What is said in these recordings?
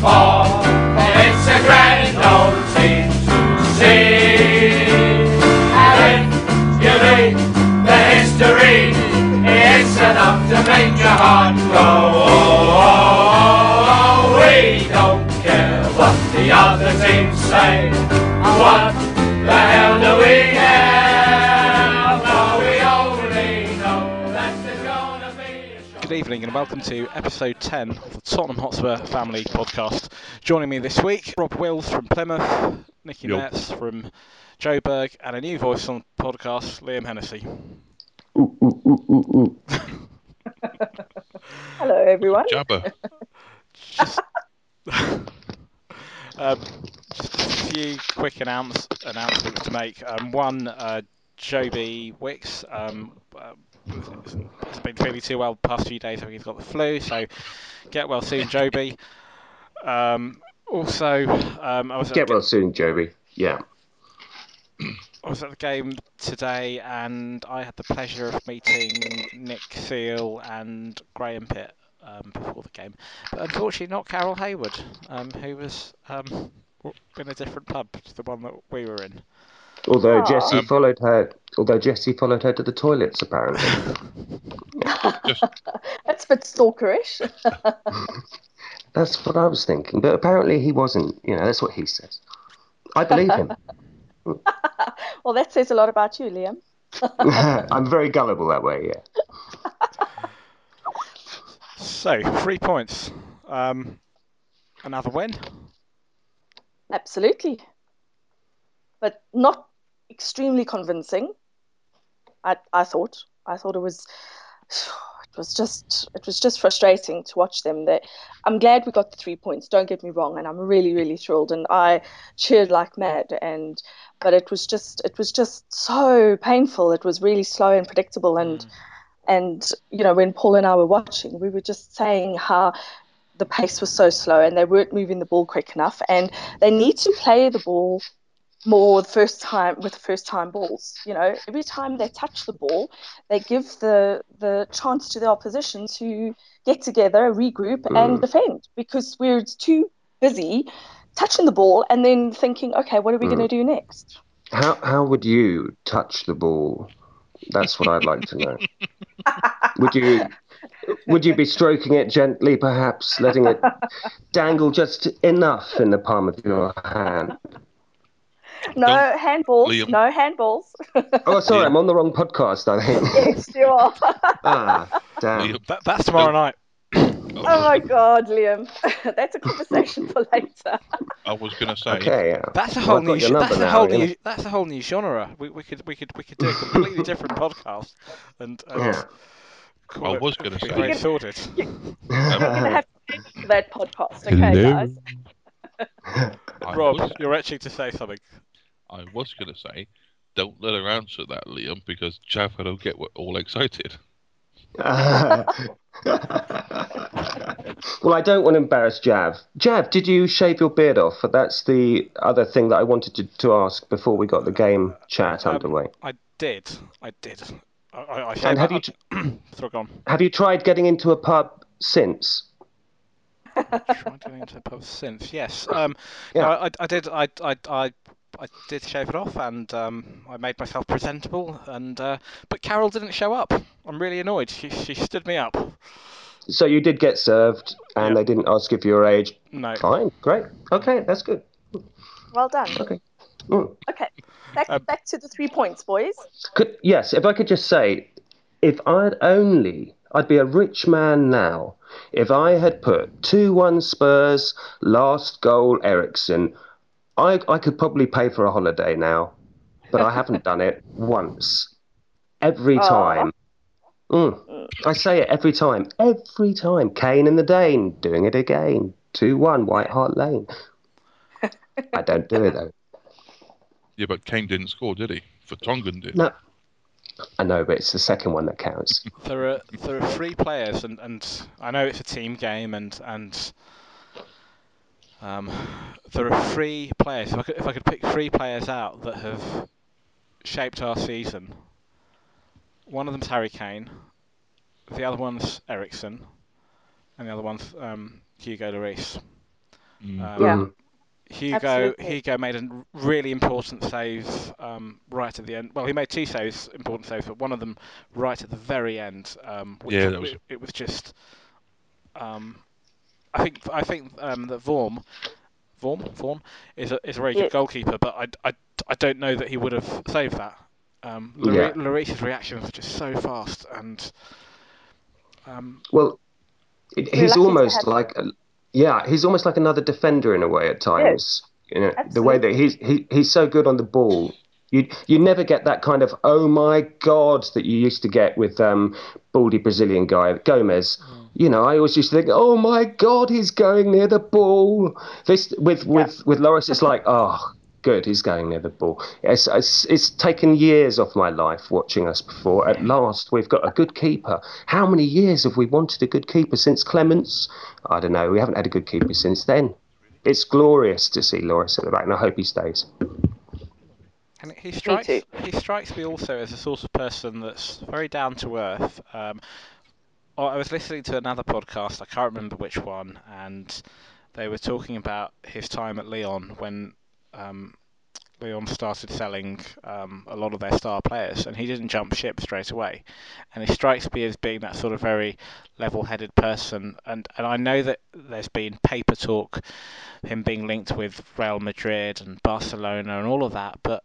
for. Evening and welcome to episode 10 of the Tottenham Hotspur Family Podcast. Joining me this week, Rob Wills from Plymouth, Nicky Yo. Metz from Joburg, and a new voice on the podcast, Liam Hennessy. Ooh, ooh, ooh, ooh, ooh. Hello, everyone. Jabba. Just, um, just a few quick announce, announcements to make. Um, one, uh, Joby Wicks. Um, uh, has been feeling too well the past few days. I think he's got the flu, so get well soon, Joby. Um, also, um, I was Get well soon, Joby. Yeah. I was at the game today, and I had the pleasure of meeting Nick Seal and Graham Pitt um, before the game, but unfortunately not Carol Hayward, um, who was um, in a different pub to the one that we were in. Although Aw. Jessie Um, followed her, although Jessie followed her to the toilets, apparently. Just That's a bit stalkerish. that's what I was thinking. But apparently he wasn't. You know, that's what he says. I believe him. well, that says a lot about you, Liam. I'm very gullible that way. Yeah. So three points, um, another win. Absolutely. But not extremely convincing. I, I thought. I thought it was. It was just. It was just frustrating to watch them. That I'm glad we got the three points. Don't get me wrong, and I'm really, really thrilled. And I cheered like mad. And but it was just. It was just so painful. It was really slow and predictable. And mm. and you know when Paul and I were watching, we were just saying how the pace was so slow and they weren't moving the ball quick enough. And they need to play the ball more the first time with first time balls. You know, every time they touch the ball, they give the the chance to the opposition to get together, regroup, and mm. defend because we're too busy touching the ball and then thinking, okay, what are we going to mm. do next? How how would you touch the ball? That's what I'd like to know. would you would you be stroking it gently, perhaps letting it dangle just enough in the palm of your hand? No Don't- handballs, Liam. no handballs. Oh, sorry, I'm on the wrong podcast. I think. yes, you are. ah, damn. That, that's tomorrow night. Oh my God, Liam, that's a conversation for later. I was going to say, Okay, yeah. That's a whole I've new. your sh- That's a whole Ian. new. That's a whole new genre. We, we could we could we could do a completely different podcast and, and Yeah. call I it was gonna Be say- Very sorted. We're gonna have to change that podcast, okay, Hello? guys? Rob, you're itching to say something. I was going to say, don't let her answer that, Liam, because Jabba will get all excited. well, I don't want to embarrass Jav. Jav, did you shave your beard off? That's the other thing that I wanted to, to ask before we got the game chat Um, underway. I did. I did. I, I, I And have you t- on. have you tried getting into a pub since? Tried getting into a pub since. Yes. Um. Yeah. no, I, I did. I, I, I, I did shave it off, and um, I made myself presentable. And uh, but Carol didn't show up. I'm really annoyed. She, she stood me up. So you did get served, and Yeah. they didn't ask if you were your age. No. Fine, great, okay, that's good. Well done. Okay. Mm. Okay, back, Um, back to the three points, boys. Could, yes, if I could just say, if I'd only, I'd be a rich man now. If I had put 2 1 Spurs, last goal Eriksen, I, I could probably pay for a holiday now. But I haven't done it once. Every Aw. time. Mm. I say it every time. Every time. Kane and the Dane doing it again. 2 1 White Hart Lane. I don't do it though. Yeah, but Kane didn't score, did he? Vertonghen did. No. I know, but it's the second one that counts. There are there are three players, and, and I know it's a team game, and and um, there are three players. If I could if I could pick three players out that have shaped our season, one of them's Harry Kane, the other one's Eriksen, and the other one's um, Hugo Lloris. Mm. Um, Yeah. Hugo Absolutely. Hugo made a really important save um, right at the end. Well, he made two saves, important saves, but one of them right at the very end. Um, which Yeah, that was- it, it was just. Um, I think I think um, that Vorm, Vorm, Vorm is a is a very Yeah. good goalkeeper, but I, I, I don't know that he would have saved that. Um, Yeah. Lloris's reaction was just so fast, and um, Well, it, he's almost like, a, yeah, he's almost like another defender in a way at times. You know, the way that he's he, he's so good on the ball. You you never get that kind of oh my god that you used to get with um baldy Brazilian guy Gomes. You know, I always used to think, oh my god, he's going near the ball. This with with with Lloris, it's like oh. Good, he's going near the ball. It's, it's, it's taken years off my life watching us before. At last, we've got a good keeper. How many years have we wanted a good keeper since Clemence? I don't know. We haven't had a good keeper since then. It's glorious to see Lloris at the back, and I hope he stays. And he strikes he strikes me also as a sort of person that's very down to earth. Um, I I was listening to another podcast, I can't remember which one, and they were talking about his time at Lyon when um, Lyon started selling um, a lot of their star players, and he didn't jump ship straight away. And he strikes me as being that sort of very level-headed person. And, and I know that there's been paper talk, him being linked with Real Madrid and Barcelona and all of that, but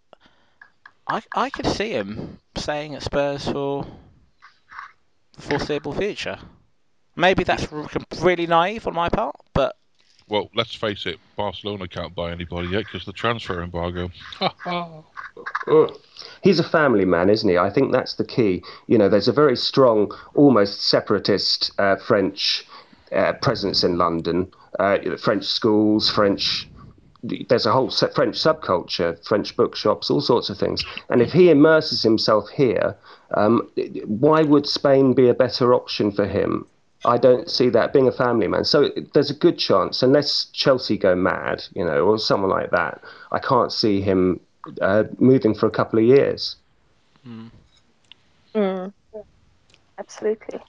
I I could see him staying at Spurs for the foreseeable future. Maybe that's really naive on my part, but Well, let's face it, Barcelona can't buy anybody yet because the transfer embargo. Mm. He's a family man, isn't he? I think that's the key. You know, there's a very strong, almost separatist uh, French uh, presence in London. Uh, French schools, French. There's a whole se- French subculture, French bookshops, all sorts of things. And if he immerses himself here, um, why would Spain be a better option for him? I don't see that being a family man. So there's a good chance, unless Chelsea go mad, you know, or someone like that, I can't see him uh, moving for a couple of years. Mm. Absolutely.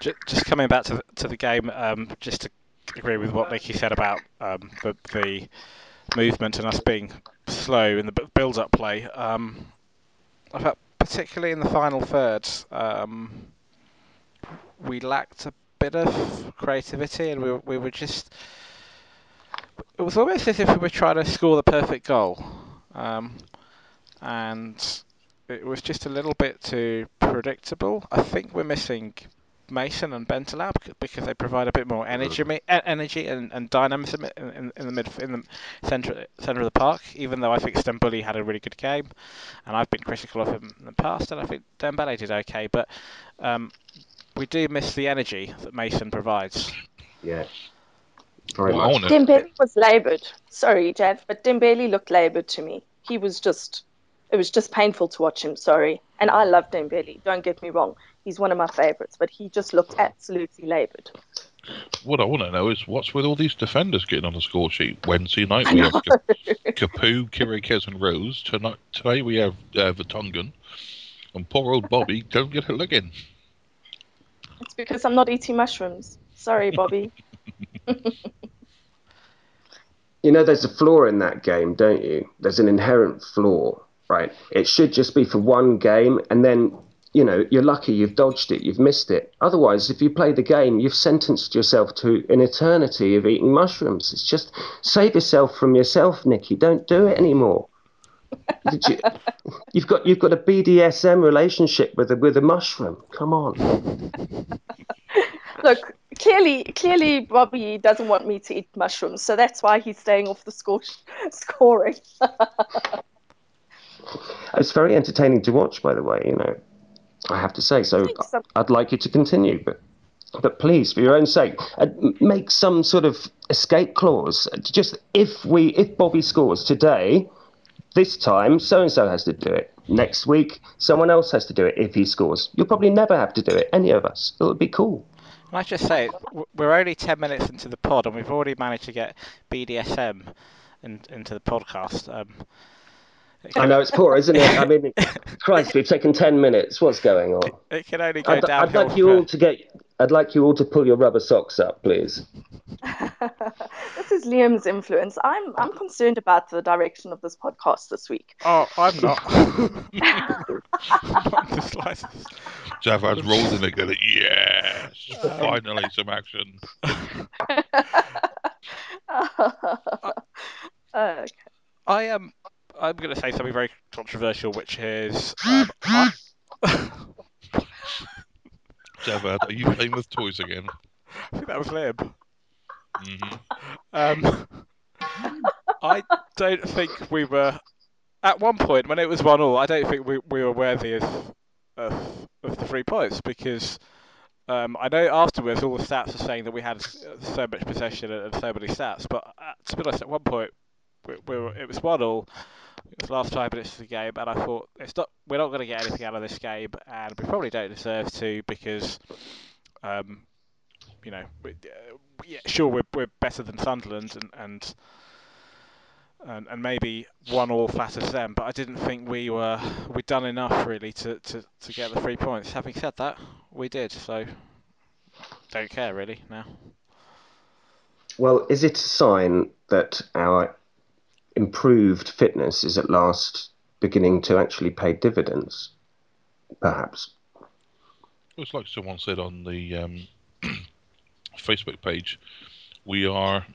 Just coming back to the, to the game, um, just to agree with what Nicky said about um, the, the movement and us being slow in the build-up play. Um, I felt particularly in the final third, um, we lacked a bit of creativity, and we we were just. It was almost as if we were trying to score the perfect goal, um, and it was just a little bit too predictable. I think we're missing Mason and Bentaleb because they provide a bit more energy, me- energy and, and dynamism in, in, in the mid in the centre centre of the park. Even though I think Stambouli had a really good game, and I've been critical of him in the past, and I think Dembele did okay, but um, we do miss the energy that Mason provides. Yeah. Very Well, much. Dembele was laboured. Sorry, Jav, but Dembele looked laboured to me. He was just, it was just painful to watch him. Sorry, and I love Dembele. Don't get me wrong. He's one of my favourites, but he just looked absolutely laboured. What I want to know is what's with all these defenders getting on the score sheet? Wednesday night we have Ka- Capoue, Chiriches, and Rose. Tonight, today we have uh, Vertonghen. And poor old Bobby don't get a look in. It's because I'm not eating mushrooms. Sorry, Bobby. You know, there's a flaw in that game, don't you? There's an inherent flaw, right? It should just be for one game, and then, you know, you're lucky you've dodged it, you've missed it. Otherwise, if you play the game, you've sentenced yourself to an eternity of eating mushrooms. It's just save yourself from yourself, Nicky. Don't do it anymore. You, you've got you've got a BDSM relationship with a with a mushroom. Come on. Look, clearly, clearly, Bobby doesn't want me to eat mushrooms, so that's why he's staying off the score scoring. It's very entertaining to watch, by the way. You know, I have to say. So Thanks, I'd like you to continue, but but please, for your own sake, uh, make some sort of escape clause. Just if we if Bobby scores today, this time so and so has to do it. Next week, someone else has to do it if he scores. You'll probably never have to do it, any of us. It would be cool. Can I just say, we're only 10 minutes into the pod and we've already managed to get BDSM in, into the podcast. Um, it, I know it's poor, isn't it? I mean, Christ, we've taken ten minutes. What's going on? it can only go I'd, I'd like you from all to get. I'd like you all to pull your rubber socks up, please. this is Liam's influence. I'm I'm concerned about the direction of this podcast this week. Oh, I'm not. not the slightest. Javad's rolling it, going, yes, um, finally some action. okay. I am. I'm going to say something very controversial, which is. Um, I, Javad, are you playing with toys again? I think that was Liam. hmm Um, I don't think we were at one point when it was one all. I don't think we, we were worthy of, of of the three points because um, I know afterwards all the stats are saying that we had so much possession and so many stats, but uh, to be honest, at one point we, we were, it was one all. It was the last five minutes of the game, and I thought it's not we're not going to get anything out of this game, and we probably don't deserve to because. Um, you know, we, uh, yeah, sure we're we're better than Sunderland and and and, and maybe one all flatters them, but I didn't think we were we'd done enough really to, to, to get the three points. Having said that, we did, so don't care really now. Well, is it a sign that our improved fitness is at last beginning to actually pay dividends? Perhaps. It's like someone said on the um, Facebook page, we are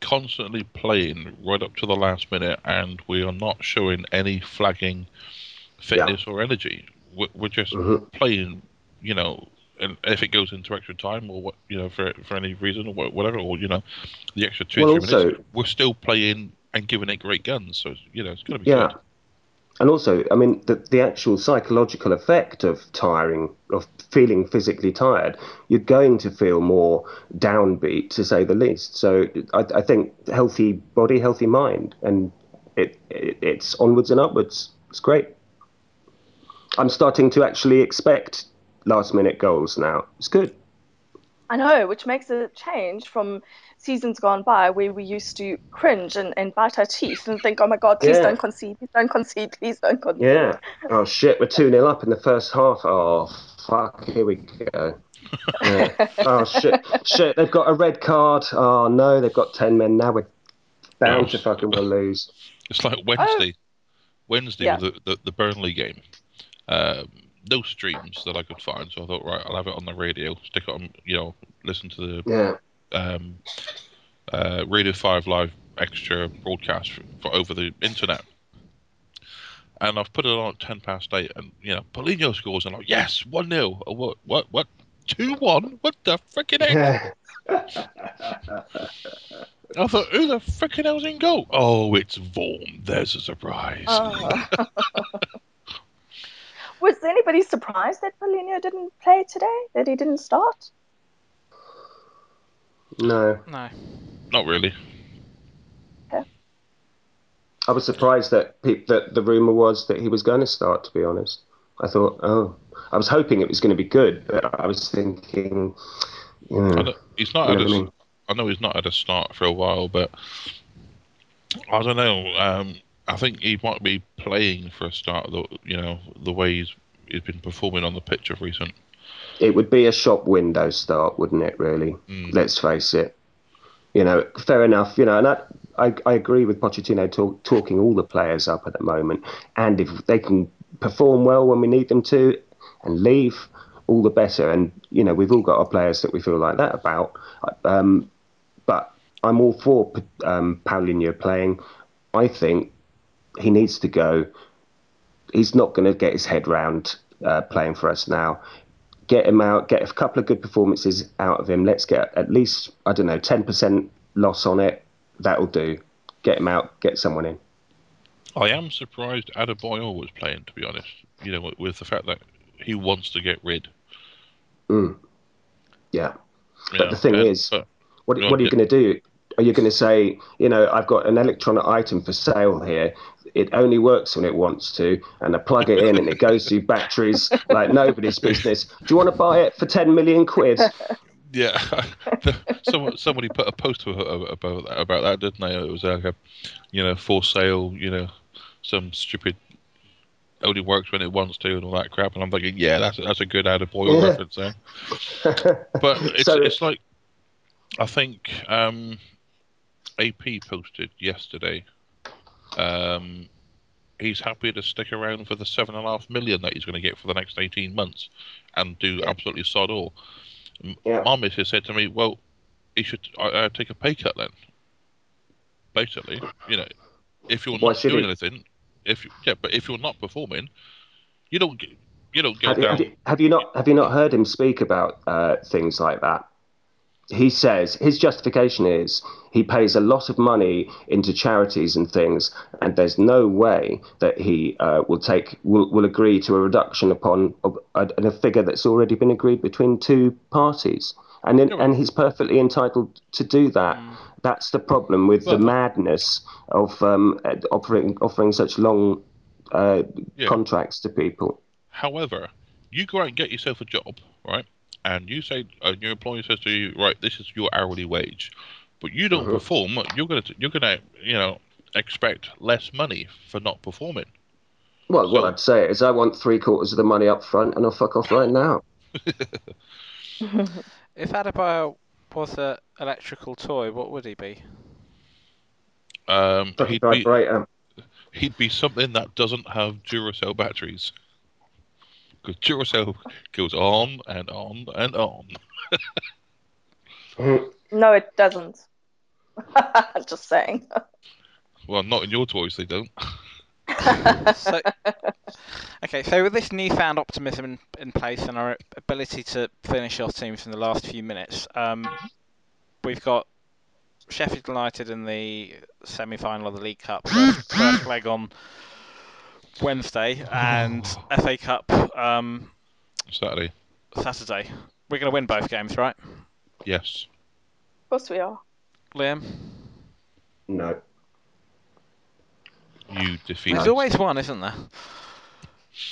constantly playing right up to the last minute, and we are not showing any flagging fitness or energy. We're, we're just Mhm. playing, you know, and if it goes into extra time or what, you know, for for any reason or whatever, or you know, the extra two Well, three minutes, we're still playing and giving it great guns. So you know, it's going to be Yeah. good. And also, I mean, the, the actual psychological effect of tiring, of feeling physically tired, you're going to feel more downbeat, to say the least. So I, I think healthy body, healthy mind, and it, it it's onwards and upwards. It's great. I'm starting to actually expect last minute goals now. It's good. I know, which makes a change from seasons gone by where we used to cringe and, and bite our teeth and think, oh my God, please Yeah. don't concede, please don't concede, please don't concede. Yeah. Oh shit, we're 2 0 up in the first half. Oh fuck, here we go. Yeah. Oh shit, shit, they've got a red card. Oh no, they've got 10 men now. We're bound to fucking will lose. It's like Wednesday. Wednesday Yeah. the, the, the Burnley game. Um, no streams that I could find, so I thought, right, I'll have it on the radio, stick it on, you know, listen to the Yeah. Um, uh, Radio 5 Live extra broadcast for, for over the internet. And I've put it on at 10 past 8, and, you know, Paulinho scores, and I'm like, yes, 1 0. What, what, what? 2 1? What the frickin' heck? I thought, who the frickin' hell's in goal? Oh, it's Vorm. There's a surprise. Oh. Was anybody surprised that Paulinho didn't play today? That he didn't start? No. No. Not really. I was surprised that pe- that the rumor was that he was going to start. To be honest, I thought, oh, I was hoping it was going to be good, but I was thinking, you know, know, he's not you had know a, what I mean? I know he's not had a start for a while, but I don't know. Um, I think he might be playing for a start. The you know the way he's he's been performing on the pitch of recent. It would be a shop window start, wouldn't it? Really, Mm. let's face it. You know, fair enough. You know, and that, I I agree with Pochettino talk, talking all the players up at the moment, and if they can perform well when we need them to, and leave, all the better. And you know, we've all got our players that we feel like that about. Um, but I'm all for um, Paulinho playing. I think he needs to go. He's not going to get his head round uh, playing for us now get him out, get a couple of good performances out of him. Let's get at least, I don't know, 10% loss on it. That'll do. Get him out, get someone in. I am surprised Adebayor was playing. To be honest, you know, with, with the fact that he wants to get rid. Mm. Yeah. you But the thing and- is- but What, what are you yeah. going to do? Are you going to say, you know, I've got an electronic item for sale here. It only works when it wants to, and I plug it in and it goes through batteries like nobody's business. Do you want to buy it for 10 million quid? Yeah, someone somebody put a post about about that, about that, didn't they? It was like a, you know, for sale, you know, some stupid only works when it wants to and all that crap. And I'm thinking, yeah, that's that's a good Adebayor Yeah. reference there. But it's So- it's like I think um, AP posted yesterday. Um, he's happy to stick around for the seven and a half million that he's going to get for the next eighteen months, and do absolutely sod all. Yeah. My missus said to me, "Well, he should uh, take a pay cut then." Basically, you know, if you're Why not doing he? anything, if you, yeah, but if you're not performing, you don't get you don't get Have you, down. have, you, have you not have you not heard him speak about uh, things like that? He says his justification is he pays a lot of money into charities and things, and there's no way that he uh, will take will, will agree to a reduction upon a, a, figure that's already been agreed between two parties, and Yeah, and he's perfectly entitled to do that. That's the problem with Well, the madness of um, offering offering such long uh, Yeah. contracts to people. However, you go out and get yourself a job, right? And you say, uh, your employer says to you, right, this is your hourly wage, but you don't Mhm. perform. You're gonna, you're gonna, you know, expect less money for not performing. Well, what I'd say is I want three quarters of the money up front and I'll fuck off right now. If Adebayor was an electrical toy, what would he be? Um, he'd be, he'd be something that doesn't have Duracell batteries, because Duracell goes on and on and on. No, it doesn't. Just saying. Well, not in your toys, they don't. So, okay, so with this newfound optimism in, in place and our ability to finish off teams in the last few minutes, um, we've got Sheffield United in the semi-final of the League Cup, first, first leg on Wednesday, and FA Cup um, Saturday, Saturday. We're going to win both games, right, yes. Of course we are. Liam? No. You defeat. There's us. always one, isn't there?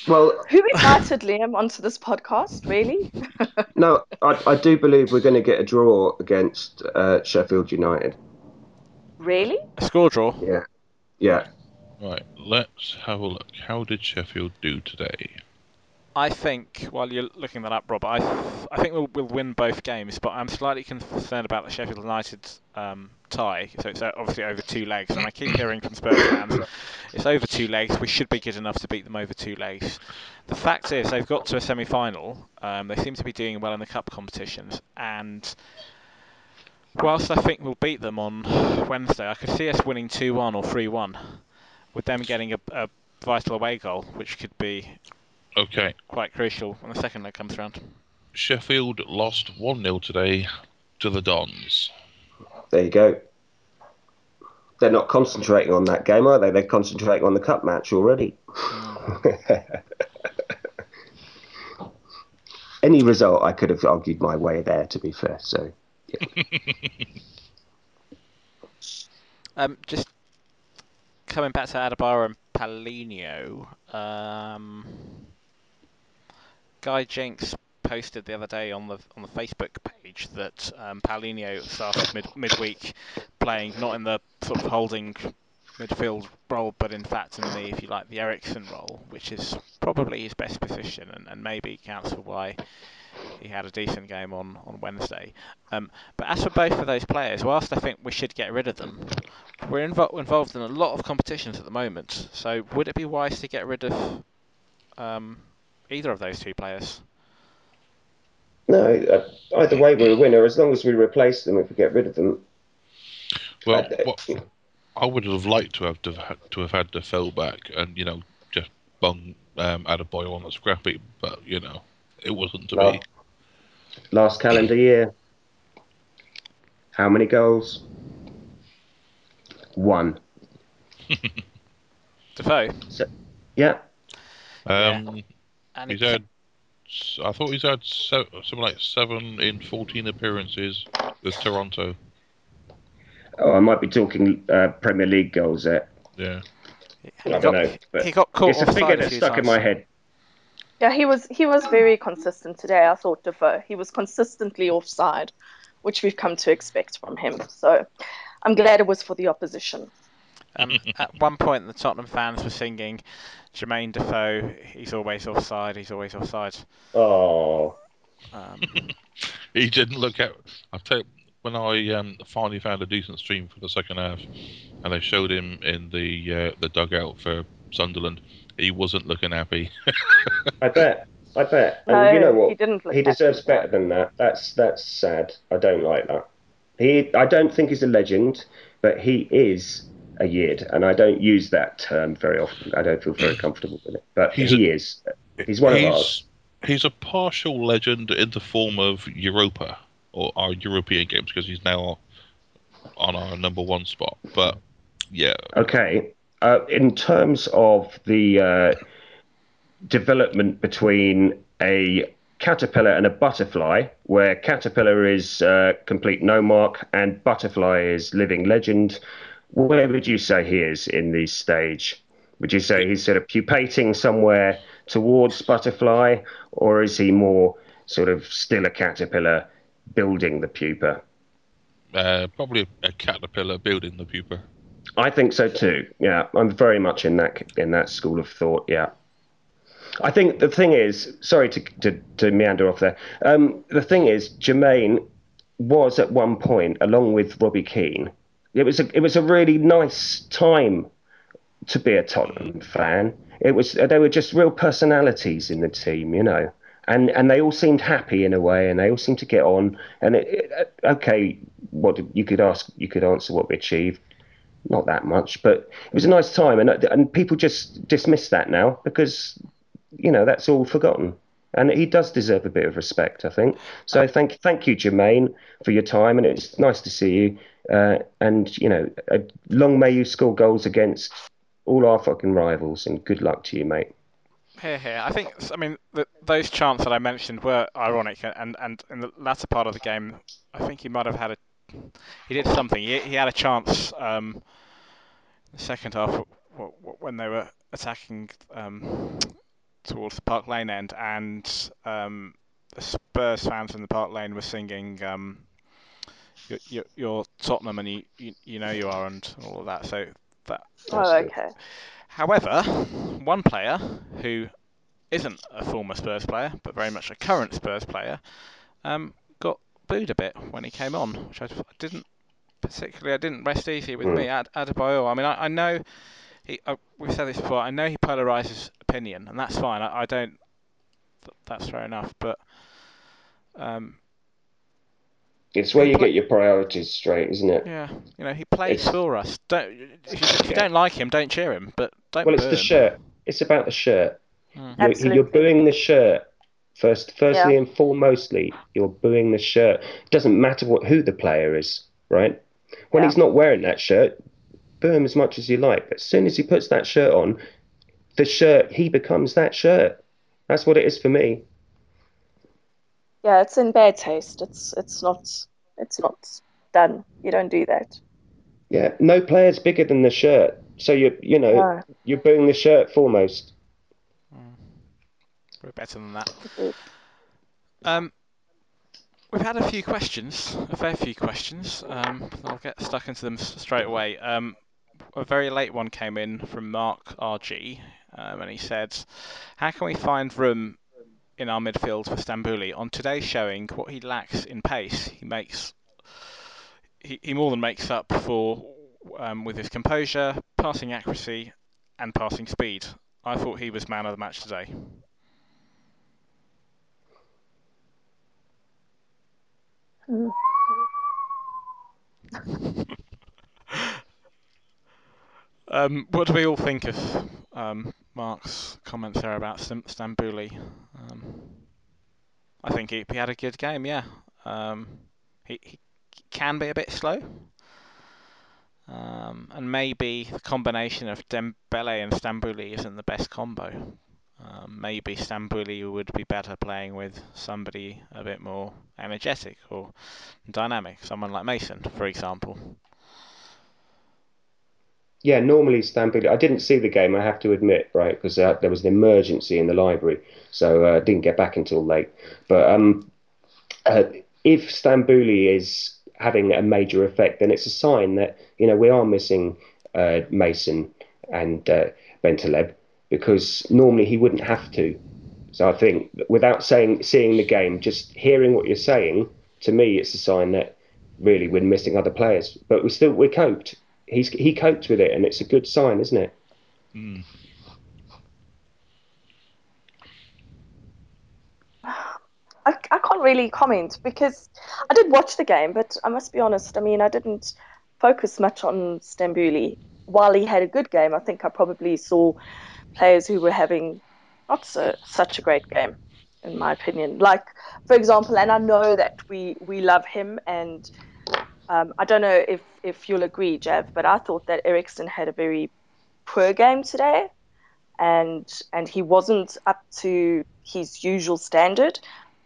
Well, Who invited Liam onto this podcast? Really? no, I, I do believe we're going to get a draw against uh, Sheffield United. Really? A score draw. Yeah. Yeah. Right, let's have a look. How did Sheffield do today? I think, while you're looking that up, Rob, I, I think we'll, we'll win both games, but I'm slightly concerned about the Sheffield United um, tie. So it's uh, obviously over two legs, and I keep hearing from Spurs fans, it's over two legs. We should be good enough to beat them over two legs. The fact is, they've got to a semi-final. Um, they seem to be doing well in the cup competitions, and whilst I think we'll beat them on Wednesday, I could see us winning two-one or three-one, with them getting a, a vital away goal, which could be Okay, quite crucial when the second leg comes round. Sheffield lost 1 0 today to the Dons. There you go. They're not concentrating on that game, are they? They're concentrating on the cup match already. Any result, I could have argued my way there, to be fair. So, Um, just coming back to Adebayor and Paulinho, um, Guy Jenks posted the other day on the on the Facebook page that um, started mid midweek playing not in the sort of holding midfield role, but in fact in the, if you like, the Eriksen role, which is probably his best position, and, and maybe accounts for why he had a decent game on, on Wednesday. Um, but as for both of those players, whilst I think we should get rid of them, we're invo- involved in a lot of competitions at the moment. So would it be wise to get rid of um, either of those two players? no, uh, either way, we're a winner as long as we replace them if we get rid of them. Well, Uh, what, I would have liked to have to, to have had the fell back and you know just bung um, Adebayor on the scrappy, but you know it wasn't to No. be. Last calendar year. How many goals? One. Defoe. Yeah. Um, And he's had, s- I thought he's had se- something like seven in fourteen appearances with Toronto. Oh, I might be talking uh, Premier League goals there. Yeah, he I got, don't know. But he got caught it's a figure a that's few stuck in my head. Yeah, he was he was very consistent today. I thought Defoe. He was consistently offside, which we've come to expect from him. So I'm glad it was for the opposition. Um, at one point, the Tottenham fans were singing, "Jermaine Defoe, he's always offside. He's always offside." Oh, Um, he didn't look out. I tell you, when I um, finally found a decent stream for the second half, and they showed him in the uh, the dugout for Sunderland, he wasn't looking happy. I bet. I bet. And No, you know what? he didn't look He deserves happy. better than that. That's that's sad. I don't like that. He. I don't think he's a legend, but he is a yid, and I don't use that term very often. I don't feel very comfortable with it, but He's he is. He's one of he's, ours. He's a partial legend in the form of Europa or our European games because he's now on our number one spot. But yeah, Okay. Uh, in terms of the uh, development between a caterpillar and a butterfly, where caterpillar is uh, complete no mark and butterfly is living legend, where would you say he is in this stage? Would you say he's sort of pupating somewhere towards butterfly, or is he more sort of still a caterpillar building the pupa? uh, probably a caterpillar building the pupa. I think so too. Yeah, I'm very much in that in that school of thought. Yeah, I think the thing is, sorry to to, to meander off there. Um, the thing is, Jermaine was at one point, along with Robbie Keane. It was a it was a really nice time to be a Tottenham fan. It was they were just real personalities in the team, you know. And, and they all seemed happy in a way, and they all seemed to get on. And it, it, okay, what you could ask, you could answer what we achieved not that much, but it was a nice time, and and people just dismiss that now because you know that's all forgotten. And he does deserve a bit of respect, I think. So thank thank you, Jermaine, for your time, and it's nice to see you. Uh, and you know, uh, long may you score goals against all our fucking rivals, and good luck to you, mate. Here, here. I think. I mean, the, those chants that I mentioned were ironic, and and in the latter part of the game, I think he might have had a. He did something. He, he had a chance. Um, the second half, when they were attacking um, towards the Park Lane end, and um, the Spurs fans in the Park Lane were singing. Um, you're, you're, you're Tottenham, and you, you you know you are, and all of that. So that Oh, okay. However, one player who isn't a former Spurs player, but very much a current Spurs player, um, got booed a bit when he came on, which I didn't particularly. I didn't rest easy with Hmm. me. Ad- Adebayor. I mean, I, I know he. Uh, we've said this before. I know he polarises opinion, and that's fine. I, I don't. th- That's fair enough. But um, It's where you pla- get your priorities straight, isn't it? yeah, you know, he plays It's- for us. Don't if you, if you Yeah. don't like him, don't cheer him. But don't. Well, it's the him. shirt. It's about the shirt. Mm. You're, you're booing the shirt. First, firstly Yeah. and foremostly, you're booing the shirt. It doesn't matter what who the player is, right? When Yeah. he's not wearing that shirt, boo him as much as you like. But as soon as he puts that shirt on, the shirt he becomes that shirt. That's what it is for me. Yeah, it's in bad taste. It's it's not it's not done. You don't do that. Yeah, no player's bigger than the shirt. So you you know No. you're booing the shirt foremost. We're better than that. Um, we've had a few questions, a fair few questions. Um, I'll get stuck into them straight away. Um, a very late one came in from Mark RG, um, and he said, "How can we find room in our midfield for Stambouli? On today's showing, what he lacks in pace, he makes he, he more than makes up for um, with his composure, passing accuracy, and passing speed. I thought he was man of the match today." Um, what do we all think of um, Mark's comments there about Stam- Stambouli? Um, I think he, he had a good game, yeah. Um, he, he can be a bit slow. Um, and maybe the combination of Dembele and Stambouli isn't the best combo. Um, maybe Stambouli would be better playing with somebody a bit more energetic or dynamic, someone like Mason, for example. Yeah, normally Stambouli. I didn't see the game, I have to admit, right? Because uh, there was an emergency in the library, so I uh, didn't get back until late. But um, uh, if Stambouli is having a major effect, then it's a sign that you know we are missing uh, Mason and uh, Bentaleb because normally he wouldn't have to. So I think without saying seeing the game, just hearing what you're saying, to me, it's a sign that really we're missing other players. But we still we coped. He's he coped with it, and it's a good sign, isn't it? Mm. I, I can't really comment because I did watch the game, but I must be honest. I mean, I didn't focus much on Stambouli. While he had a good game, I think I probably saw players who were having not so, such a great game, in my opinion. Like, for example, and I know that we, we love him, and um, I don't know if, if you'll agree, Jav, but I thought that Eriksen had a very poor game today, and and he wasn't up to his usual standard.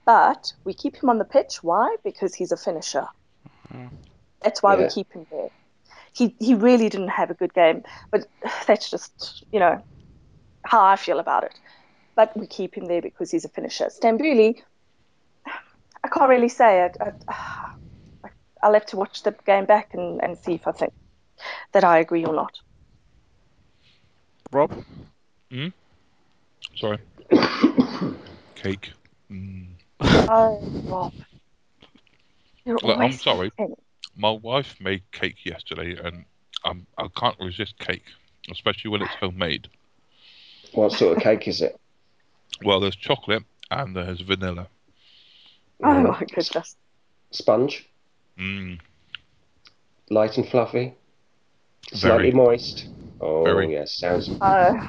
But we keep him on the pitch. Why? Because he's a finisher. That's why Yeah. we keep him there. He he really didn't have a good game, but that's just you know how I feel about it. But we keep him there because he's a finisher. Stambouli, I can't really say it. I, I'll have to watch the game back and, and see if I think that I agree or not. Rob? Sorry. Cake. Mm. Oh, Rob. You're I'm sorry. thinking. My wife made cake yesterday, and um, I can't resist cake, especially when it's homemade. What sort of cake is it? Well, there's chocolate and there's vanilla. Oh my goodness. Sponge, Mm. light and fluffy, Very. slightly moist. Oh Very. yes, sounds Oh,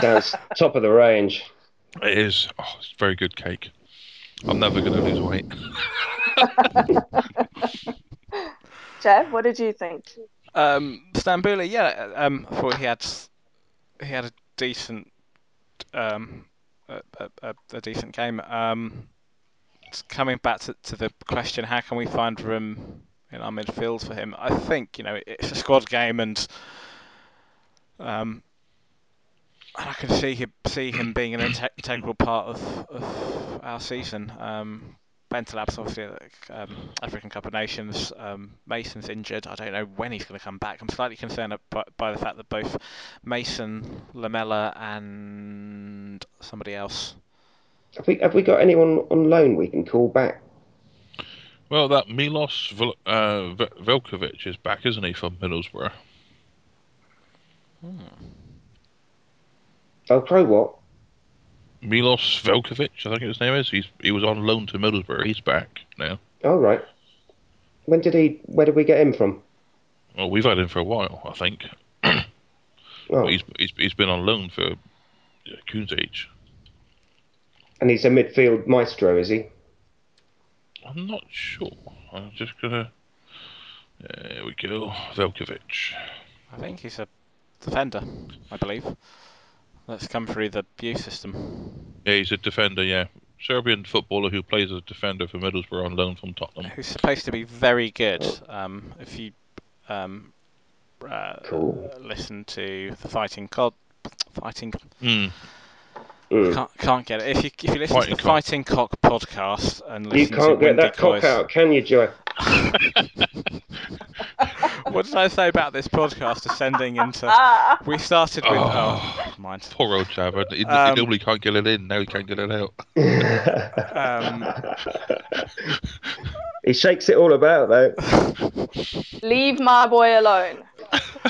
sounds top of the range. It is. Oh, it's very good cake. I'm never going to lose weight. Jeff, what did you think? Um, Stambouli, yeah, um, I thought he had he had a decent um, a, a, a, decent game. Um, coming back to, to the question, how can we find room in our midfield for him? I think you know it's a squad game, and um, and I can see him see him being an integral part of, of our season. Um, Bentaleb's obviously like, um, African Cup of Nations. Um, Mason's injured. I don't know when he's going to come back. I'm slightly concerned by, by the fact that both Mason, Lamela, and somebody else. Have we have we got anyone on loan we can call back? Well, that Milos Vel- uh, Ve- Veljkovic is back, isn't he, from Middlesbrough? Oh, pro what? Milos Veljkovic, I think his name is. He's he was on loan to Middlesbrough. He's back now. All right. When did he? Where did we get him from? Well, we've had him for a while, I think. Oh, He's he's, he's been on loan for Coon's age. and he's a midfield maestro, is he? I'm not sure. I'm just gonna. There we go, Veljkovic. I think he's a defender, I believe. That's come through the view system. Yeah, he's a defender. Yeah, Serbian footballer who plays as a defender for Middlesbrough on loan from Tottenham. Who's supposed to be very good. Um, if you um, uh, Cool. listen to the Fighting Cod, Fighting Hmm. Mm. Can't, can't get it. If you if you listen Fighting to the Cock. Fighting Cock podcast and You listen can't to get Windy that cock Coys- out, can you, Joe? what did I say about this podcast ascending into? Ah, We started with Oh. oh, mind. Poor old chap. He, he Um, normally can't get it in. Now he can't get it out. Um, he shakes it all about though. leave my boy alone.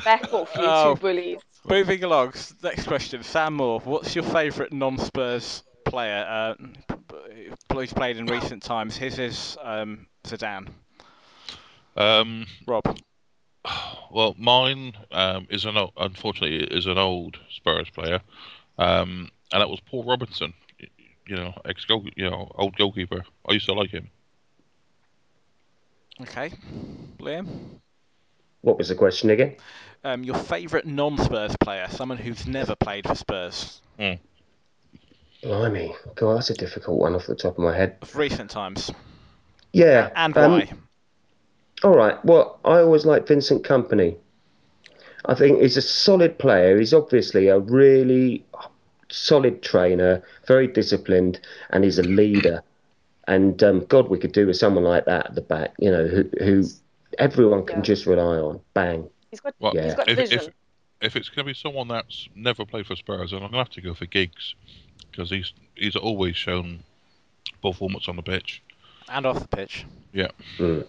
Back off, you Oh. two bullies. Moving along. Next question, Sam Moore. What's your favourite non-Spurs player? Uh, p- who's played in recent times? His is um, Zidane. Um, Rob. well, mine um, is an o- unfortunately is an old Spurs player, um, and that was Paul Robinson. You know, ex goal, you know, old goalkeeper. I used to like him. Okay. Liam. What was the question again? Um, your favourite non-Spurs player? Someone who's never played for Spurs Blimey, God, that's a difficult one off the top of my head. of recent times, Yeah, and um, why? All right. Well, I always like Vincent Kompany. I think he's a solid player. He's obviously a really solid trainer, very disciplined, and he's a leader. And um, God, we could do with someone like that at the back. You know, who, who everyone can Yeah. just rely on. Bang. He's got Well, Yeah. he's got if, vision. if if it's going to be someone that's never played for Spurs, then I'm going to have to go for Giggs because he's he's always shown performance on the pitch. And off the pitch. Yeah. Mm.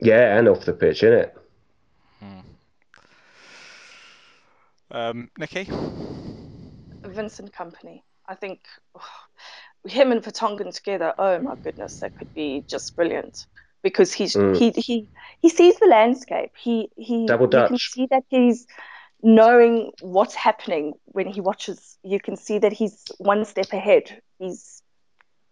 Yeah, and off the pitch, isn't it? Um, Nikki? Vincent Kompany. I think oh, him and Vertonghen together. Oh my goodness, that could be just brilliant because he's Mm. he he he sees the landscape. He he Double you can see that he's knowing what's happening when he watches. You can see that he's one step ahead. He's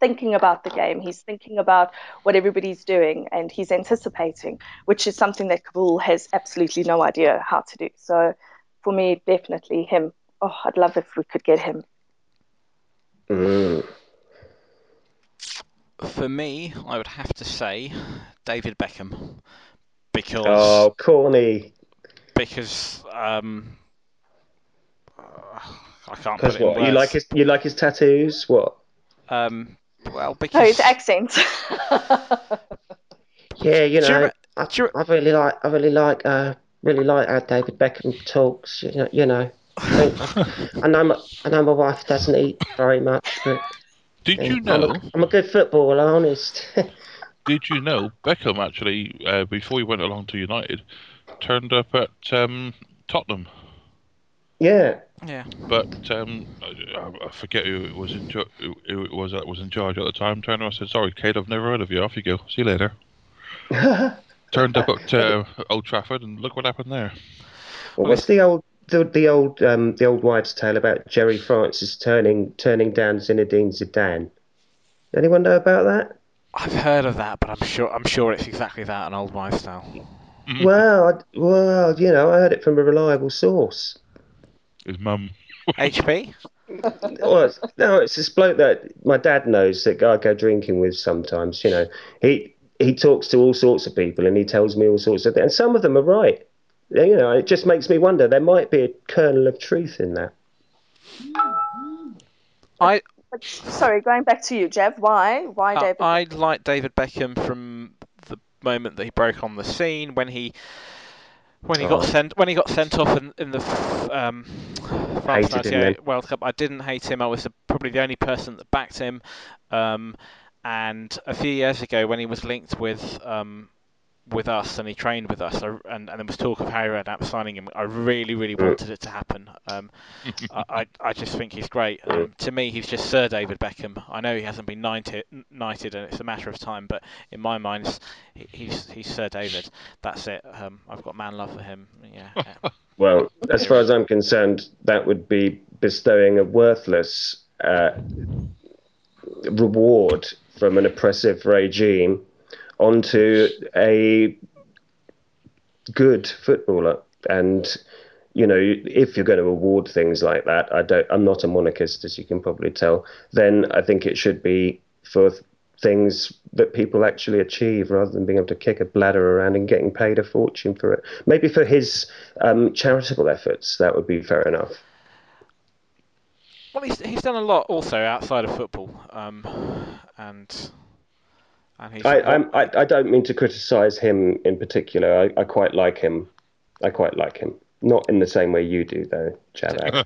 thinking about the game. He's thinking about what everybody's doing, and he's anticipating, which is something that Kaboul has absolutely no idea how to do. So, for me, definitely him. Oh, I'd love if we could get him. Mm. For me, I would have to say David Beckham because Oh, corny. because um, I can't Because put it in what? You like his you like his tattoos? What? um, well No, because his accent. Yeah, you Do you know, re- I, do you- I really like I really like uh really like how David Beckham talks. You know, you know. I, think- I know my, I know my wife doesn't eat very much, but Did yeah, you I'm, know? a, I'm a good footballer, honest. Did you know Beckham actually, uh, before he went along to United, turned up at um, Tottenham? yeah. yeah But um, I, I forget who it was in jo- who who it was that was in charge at the time. Turned around and said, "Sorry, Kate, I've never heard of you. Off you go. See you later." Turned up at uh, Old Trafford, and look what happened there. Well, what's the old the, the old um the old wives' tale about Gerry Francis turning turning down Zinedine Zidane? Anyone know about that? I've heard of that, but I'm sure I'm sure it's exactly that an old wives' tale. Mm. Well, I, well, you know, I heard it from a reliable source. His mum. HP. well, it's, no, it's this bloke that my dad knows that I go drinking with sometimes. You know, he he talks to all sorts of people and he tells me all sorts of things, and some of them are right. You know, it just makes me wonder. There might be a kernel of truth in that. I But, sorry, going back to you, Jeff. Why? Why I, David? I like David Beckham from the moment that he broke on the scene when he when he Oh. got sent when he got sent off in, in the um, France Hated '98 World Cup. I didn't hate him. I was the, probably the only person that backed him. Um, and a few years ago, when he was linked with um, with us and he trained with us, I, and, and there was talk of Harry Redknapp signing him, I really, really wanted it to happen. Um, I, I, just think he's great. Um, to me, he's just Sir David Beckham. I know he hasn't been knighted, knighted, and it's a matter of time, but in my mind, he's he's Sir David. That's it. Um, I've got man love for him. Yeah. yeah. Well, as far as I'm concerned, that would be bestowing a worthless uh, reward from an oppressive regime onto a good footballer. And you know, if you're going to award things like that, I don't. I'm not a monarchist, as you can probably tell. Then I think it should be for things that people actually achieve, rather than being able to kick a bladder around and getting paid a fortune for it. Maybe for his um, charitable efforts, that would be fair enough. Well, he's he's done a lot also outside of football. Um, and I, I'm, I, I don't mean to criticise him in particular. I, I quite like him. I quite like him. Not in the same way you do, though, Javak.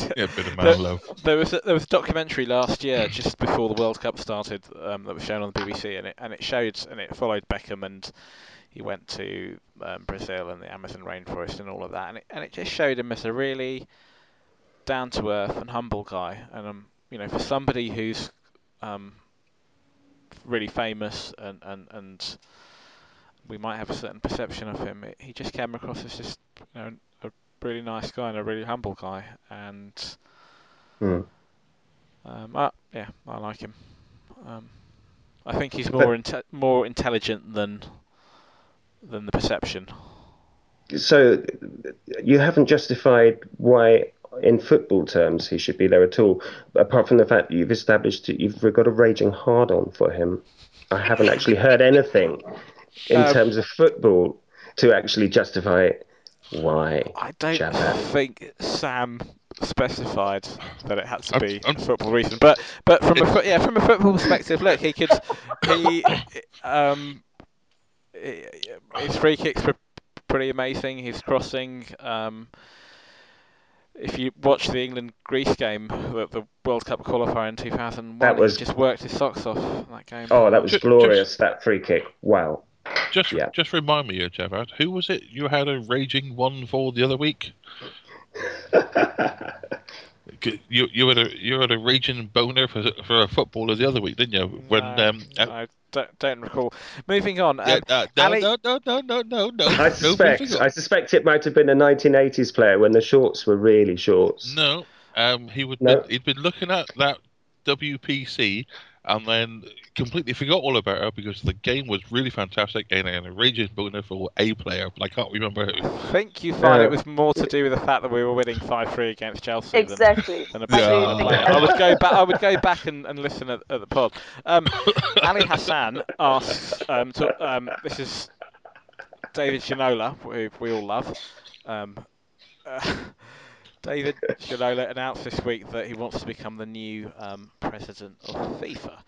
yeah, a bit of man The- love. There was a, there was a documentary last year, just before the World Cup started, um, that was shown on the BBC, and it and it showed and it followed Beckham, and he went to um, Brazil and the Amazon rainforest and all of that, and it and it just showed him as a really down to earth and humble guy, and um, you know, for somebody who's um, really famous and and and we might have a certain perception of him, it, he just came across as just you know a really nice guy and a really humble guy, and. Hmm. Um, yeah, I like him. Um, I think he's more inte- more intelligent than than the perception. So you haven't justified why, in football terms, he should be there at all, apart from the fact that you've established that you've got a raging hard on for him. I haven't actually heard anything in Um, terms of football to actually justify why. I don't Jabba. think Sam specified that it had to I'm- be I'm- a football reason, but but from a yeah from a football perspective, look, he could he um his free kicks were pretty amazing. His crossing. Um, if you watch the England Greece game, the, the World Cup qualifier in 2001, That was- he just worked his socks off that game. Oh, that was Ju- glorious, that free kick. Wow. Just Yeah. just remind me, Javad, who was it you had a raging one for the other week? You you had a you had a raging boner for for a footballer the other week, didn't you? When No, um, uh, I don't, don't recall. Moving on. Um, uh, no, Ali- no, no, no, no, no, no. I suspect. moving on. I suspect it might have been a 1980s player when the shorts were really shorts. No, um, he would. No. He'd been looking at that WPC and then completely forgot all about her because the game was really fantastic and an raging boner for a player, but I can't remember who. I think you find Uh, it was more to do with the fact that we were winning five three against Chelsea. Exactly. Than a Yeah. I player. I would go back. I would go back and, and listen at, at the pod. Um, Ali Hassan asks. Um, to, um, this is David Ginola, who we all love. Um, uh, David Ginola announced this week that he wants to become the new um, president of FIFA.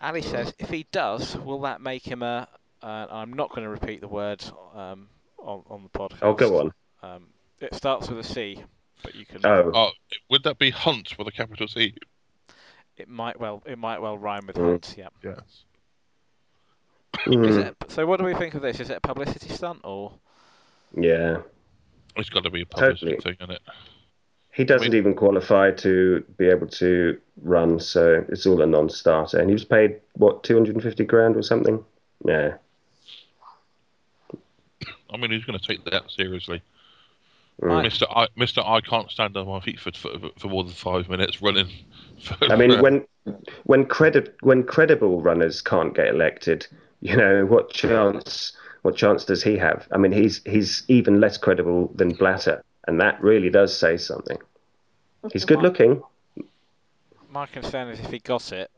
Ali says, if he does, will that make him a? Uh, I'm not going to repeat the word um, on, on the podcast. Oh, go on. Um, it starts with a C, but you can. Oh, Oh, would that be Hunt with a capital C? It might well. It might well rhyme with Mm. Hunt. Yeah. Yes. Is mm, it, so what do we think of this? Is it a publicity stunt or? yeah. It's got to be a publicity Totally. thing, isn't it? He doesn't even qualify to be able to run, so it's all a non-starter. And he was paid what 250 grand or something. Yeah. I mean, who's going to take that seriously? Mm. Mister, I, Mister, I can't stand on my feet for for, for more than five minutes running. For, I mean, when when credi- when credible runners can't get elected, you know what chance what chance does he have? I mean, he's he's even less credible than Blatter, and that really does say something. He's good looking. My concern is if he got it,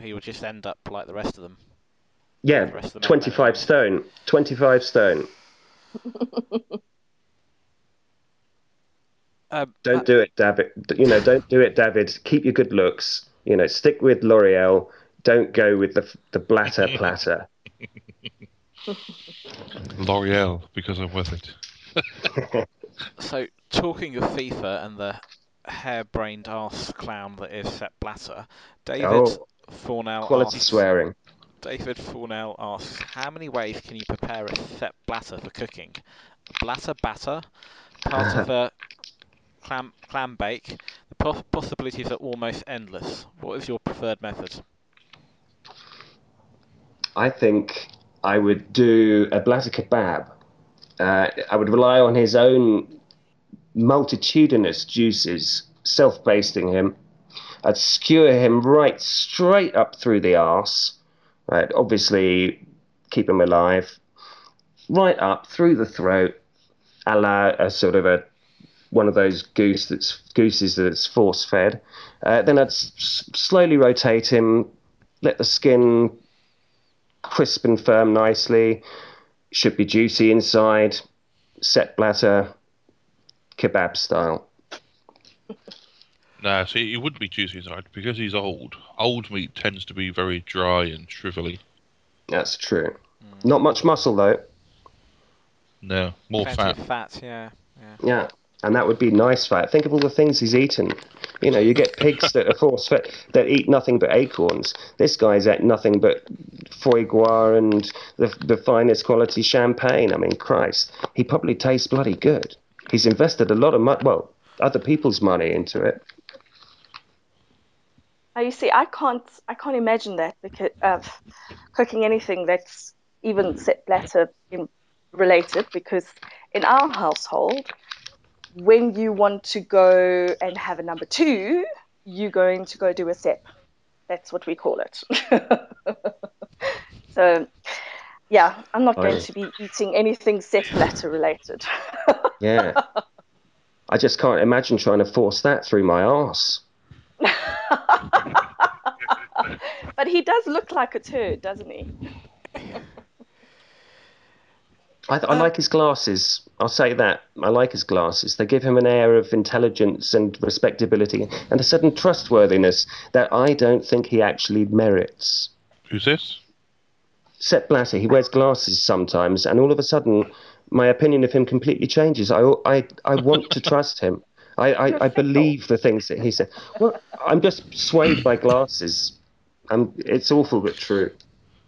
he would just end up like the rest of them. Yeah, The of them 25 stone. 25 stone. Um, Don't do it, David. You know, don't do it, David. Keep your good looks. You know, stick with L'Oreal. Don't go with the the blatter platter. L'Oreal, because I'm with it. So, talking of FIFA and the harebrained ass clown that is Sepp Blatter, David Oh, Fornell Quality asks, swearing. David Fornell asks, how many ways can you prepare a Sepp Blatter for cooking? Blatter batter, part of a clam clam bake. The po- possibilities are almost endless. What is your preferred method? I think I would do a blatter kebab. Uh, I would rely on his own multitudinous juices, self-basting him. I'd skewer him right straight up through the arse. I'd obviously keep him alive. Right up through the throat, a la a sort of a one of those goose that's gooses that's force fed. Uh, then I'd s- slowly rotate him, let the skin crisp and firm nicely. Should be juicy inside. Sepp Blatter, kebab style. Nah, see, he wouldn't be juicy inside because he's old. Old meat tends to be very dry and shrivelly. That's true. Hmm. Not much muscle though. No, more fat. fat, yeah. yeah. Yeah, and that would be nice fat. Think of all the things he's eaten. You know, you get pigs that are force fed that eat nothing but acorns. This guy's ate nothing but foie gras and the the finest quality champagne. I mean, Christ, he probably tastes bloody good. He's invested a lot of money, well, other people's money into it. Now you see, I can't, I can't imagine that because of cooking anything that's even Sepp Blatter in, related. Because in our household, when you want to go and have a number two, you're going to go do a sep. That's what we call it. so, yeah, I'm not oh, going Right. to be eating anything Sepp Blatter related. Yeah. I just can't imagine trying to force that through my arse. but he does look like a turd, doesn't he? I, I like his glasses. I'll say that. I like his glasses. They give him an air of intelligence and respectability and a certain trustworthiness that I don't think he actually merits. Who's this? Sepp Blatter, he wears glasses sometimes, and all of a sudden, my opinion of him completely changes. I, I, I want to trust him. I, I, I believe the things that he said. Well, I'm just swayed by glasses. Um, it's awful but true.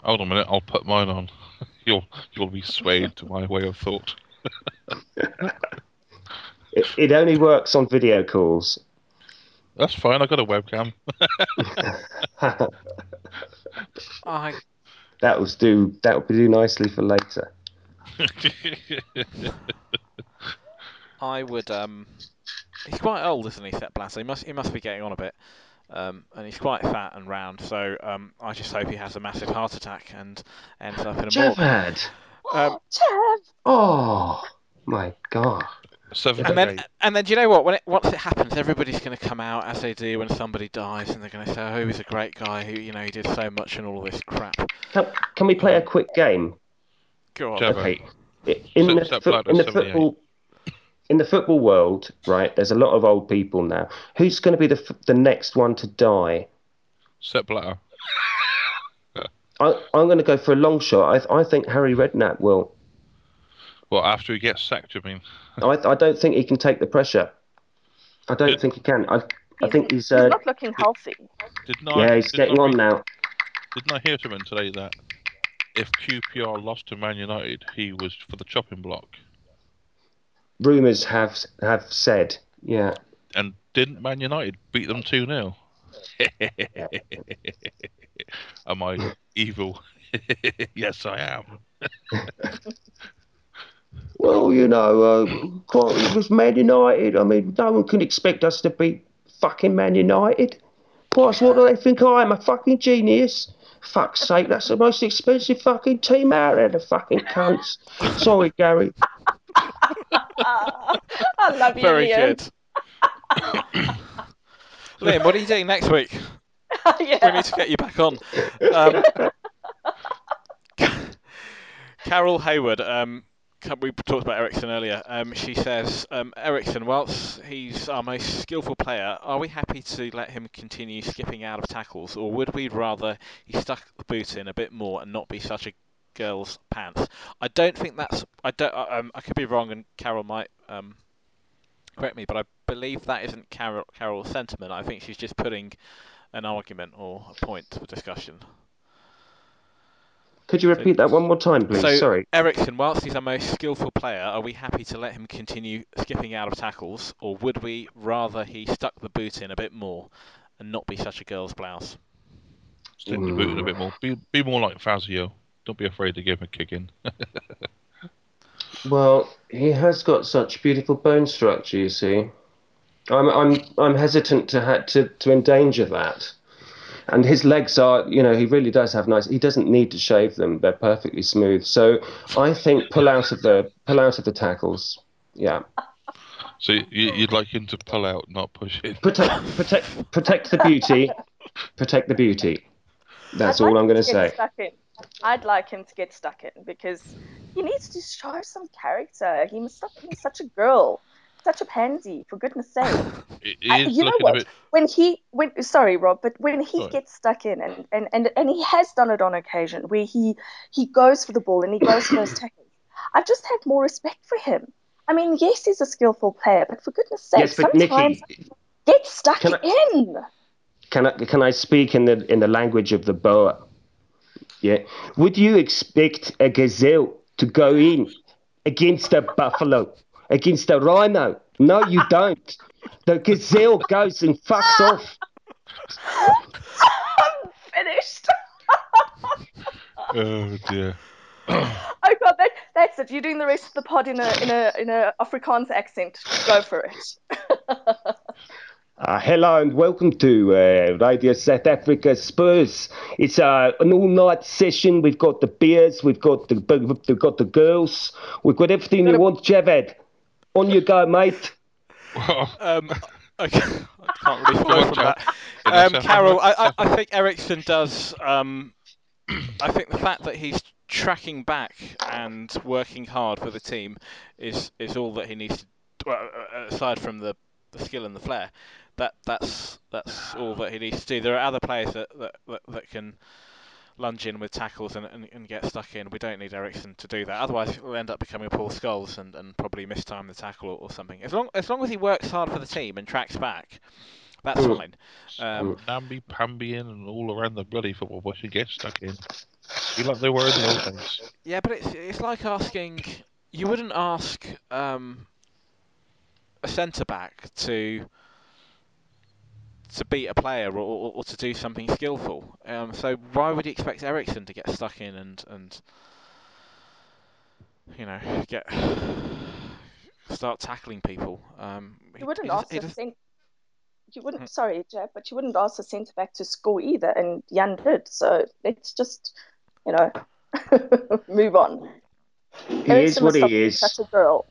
Hold on a minute, I'll put mine on. You'll you'll be swayed to my way of thought. It, it only works on video calls. That's fine. I got a webcam. I that will do. That will do nicely for later. I would. Um, he's quite old, isn't he, Sepp Blatter? He must. He must be getting on a bit. Um, and he's quite fat and round. So um, I just hope he has a massive heart attack and ends up in a morgue. Javad. Um, Jeff, Oh my god. Seven And and then, eight. and then, do you know what? When it once it happens, everybody's going to come out as they do when somebody dies, and they're going to say, "Oh, he was a great guy. Who, you know, he did so much and all this crap." Can, can we play a quick game? Go on. Okay. I- In Sepp- the, Sepp fo- in the football in the football world, right? There's a lot of old people now. Who's going to be the f- the next one to die? Sepp Blatter. I, I'm going to go for a long shot. I, I think Harry Redknapp will. Well, after he gets sacked, I mean, I, I don't think he can take the pressure. I don't Did- think he can. I, I think he's. he's Uh, not looking healthy. didn't I? yeah, he's didn't getting I on now. Didn't I hear something today that if QPR lost to Man United, he was for the chopping block? Rumours have have said. Yeah. And didn't Man United beat them 2 0? Am I evil? yes, I am. Well, you know, uh, it was Man United. I mean, no one can expect us to beat fucking Man United. Christ, what do they think I am? A fucking genius? Fuck's sake, that's the most expensive fucking team out there, the fucking cunts. Sorry, Gary. I love you, Very Ian. good. Liam, what are you doing next week? We need to get you back on. Um, Carol Hayward, um, ca- we talked about Eriksen earlier. Um, she says, um, Eriksen, whilst he's our most skillful player, are we happy to let him continue skipping out of tackles, or would we rather he stuck the boot in a bit more and not be such a girl's pants? I don't think that's. I don't. I- Um, I could be wrong, and Carol might um, correct me, but I believe that isn't Carol Carol's sentiment. I think she's just putting an argument or a point for discussion. Could you repeat that one more time, please? So, Sorry. Eriksen, whilst he's our most skillful player, are we happy to let him continue skipping out of tackles, or would we rather he stuck the boot in a bit more and not be such a girl's blouse? Stick the boot in a bit more. Be, be more like Fazio. Don't be afraid to give him a kick in. Well, he has got such beautiful bone structure, you see. I'm I'm I'm hesitant to ha- to to endanger that. And his legs are, you know, he really does have nice. He doesn't need to shave them; they're perfectly smooth. So I think pull out of the pull out of the tackles. Yeah, So you, you'd like him to pull out, not push in. protect protect protect the beauty, protect the beauty. That's I'd all like I'm going to say. I'd like him to get stuck in because he needs to show some character. He must stop being such a girl, such a pansy. For goodness sake. It I- you know what? bit. when he when sorry rob but when he Sorry. gets stuck in and, and and and he has done it on occasion where he he goes for the ball and he goes for those tackles I've just have more respect for him i mean yes he's a skillful player but for goodness sake Yes, sometimes Nikki, get stuck Can in Can I can I speak in the in the language of the Boer? Yeah. Would you expect a gazelle to go in against a buffalo, against a rhino? No, you don't. The gazelle goes and fucks off. i'm finished Oh dear. oh god that, that's it you're doing the rest of the pod in a in a in a afrikaans accent go for it Uh, hello and welcome to uh, Radio South Africa Spurs. It's uh, an all-night session. We've got the beers, we've got the we've got the girls, we've got everything you want. Javad, on you go, mate. Um, okay, I can't really follow from that. Um, Carol, I, I, I think Eriksen does. Um, I think the fact that he's tracking back and working hard for the team is is all that he needs to. Well, uh, aside from the, the skill and the flair, that that's that's all that he needs to do. There are other players that that, that, that can lunge in with tackles and, and, and get stuck in. We don't need Eriksen to do that. Otherwise, we'll end up becoming Paul Scholes and, and probably mistime the tackle or, or something. As long as long as he works hard for the team and tracks back, that's Mm. fine. Um, Namby Pamby in and all around the bloody football bush and get stuck in. Be like they were in the old days. Yeah, but it's it's like asking. You wouldn't ask um, a centre back to to beat a player or, or, or to do something skillful. Um, so why would you expect Eriksen to get stuck in and and you know get start tackling people? Um, You wouldn't he does- ask he a does- cent- you Hmm. wouldn't sorry, Jab, but you wouldn't ask a centre back to score either, and Jan did. So let's just, you know, move on. He is what he is. Such a girl.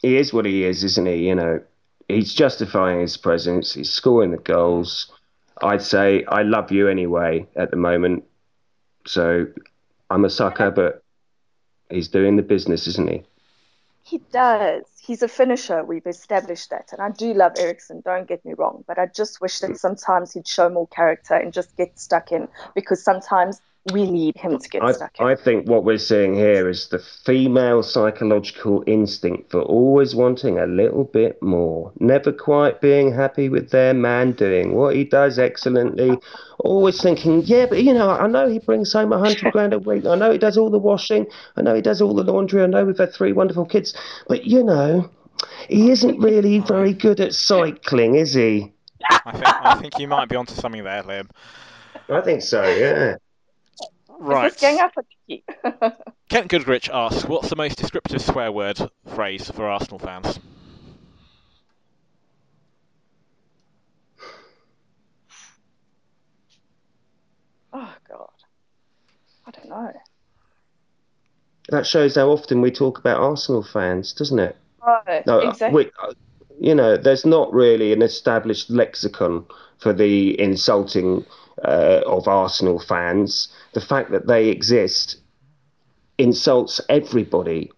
He is what he is, isn't he? You know, he's justifying his presence. He's scoring the goals. I'd say I love you anyway at the moment. So I'm a sucker, but he's doing the business, isn't he? He does. He's a finisher. We've established that. And I do love Eriksen, don't get me wrong. But I just wish that mm. sometimes he'd show more character and just get stuck in because sometimes we need him to get I, stuck in. I think what we're seeing here is the female psychological instinct for always wanting a little bit more, never quite being happy with their man doing what he does excellently, always thinking, yeah, but you know, I know he brings home a hundred grand a week. I know he does all the washing. I know he does all the laundry. I know we've had three wonderful kids, but you know, he isn't really very good at cycling, is he? I think I think you might be onto something there, Lib. I think so. Yeah. Right. Is this gang up? Kent Goodrich asks, "What's the most descriptive swear word phrase for Arsenal fans?" oh, God. I don't know. That shows how often we talk about Arsenal fans, doesn't it? Oh, No, exactly. we, uh, you know, there's not really an established lexicon for the insulting uh, of Arsenal fans. The fact that they exist insults everybody.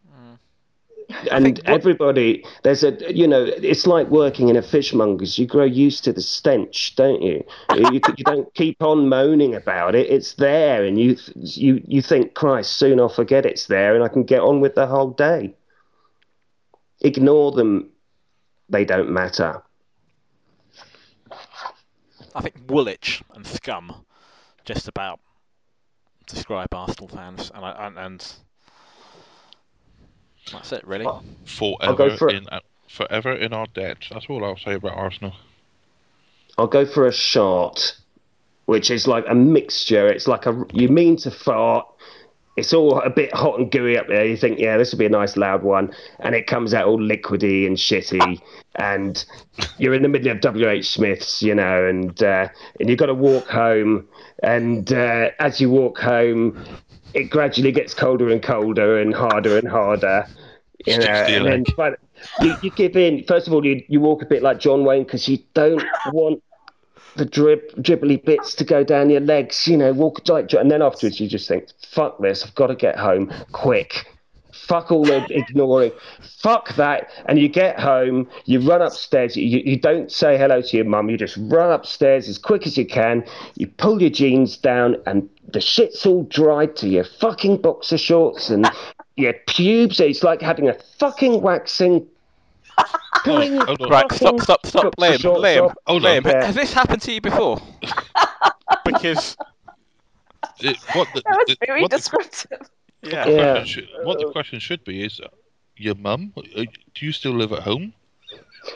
And think what- everybody, there's a, you know, it's like working in a fishmonger's. You grow used to the stench, don't you? you, you don't keep on moaning about it. It's there, and you, you, you think, Christ, soon I'll forget it's there, and I can get on with the whole day. Ignore them; they don't matter. I think Woolwich and scum just about describe Arsenal fans, and I, and, and that's it really. Forever for in uh, forever in our debt. That's all I'll say about Arsenal. I'll go for a shart, which is like a mixture. It's like a you mean to fart. It's all a bit hot and gooey up there. You think, yeah, this will be a nice loud one, and it comes out all liquidy and shitty. And you're in the middle of WH Smith's, you know, and uh, and you've got to walk home. And uh, as you walk home, it gradually gets colder and colder and harder and harder. You know, Sticks to your and then you, you give in. First of all, you, you walk a bit like John Wayne because you don't want the drib, dribbly bits to go down your legs, you know, walk like, and then afterwards you just think, fuck this, I've got to get home quick. Fuck all the ignoring. Fuck that. And you get home, you run upstairs, you, you don't say hello to your mum, you just run upstairs as quick as you can, you pull your jeans down, and the shit's all dried to your fucking boxer shorts and your pubes. It's like having a fucking waxing. Pulling your Hold. Right, stop, stop, stop, Got the Liam, shorts Liam, off. Liam. Yeah. Has this happened to you before? because It- what the, That was the- very what the descriptive. yeah, Yeah. question should, what the question should be is, uh, your mum, uh, do you still live at home?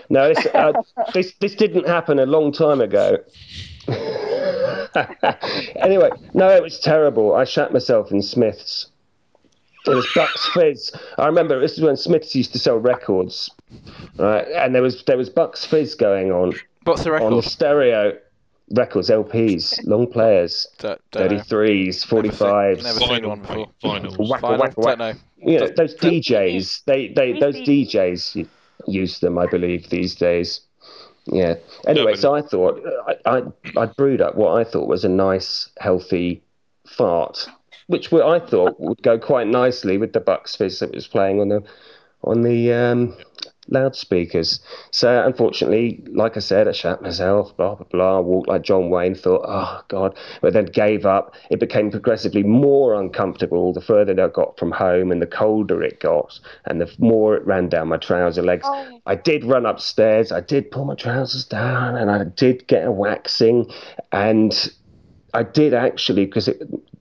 No, this, uh, this this didn't happen a long time ago. anyway, no, it was terrible. I shat myself in Smiths. It was Bucks Fizz. I remember this is when Smiths used to sell records, right? And there was there was Bucks Fizz going on what's the on the stereo records, LPs, long players, Don't- don't know. 33s, 45s. Never seen one before. Whack, whack, whack. Know. you know those DJs they they those DJs use them I believe these days yeah anyway but so I thought I, I I brewed up what I thought was a nice healthy fart which I thought would go quite nicely with the Bucks fizz that was playing on the on the um, loudspeakers. So unfortunately like I said I shat myself blah blah blah walked like John Wayne thought oh god. But then gave up. It became progressively more uncomfortable the further I got from home and the colder it got and the more it ran down my trouser legs. Oh. I did run upstairs. I did pull my trousers down and I did get a waxing. And I did actually because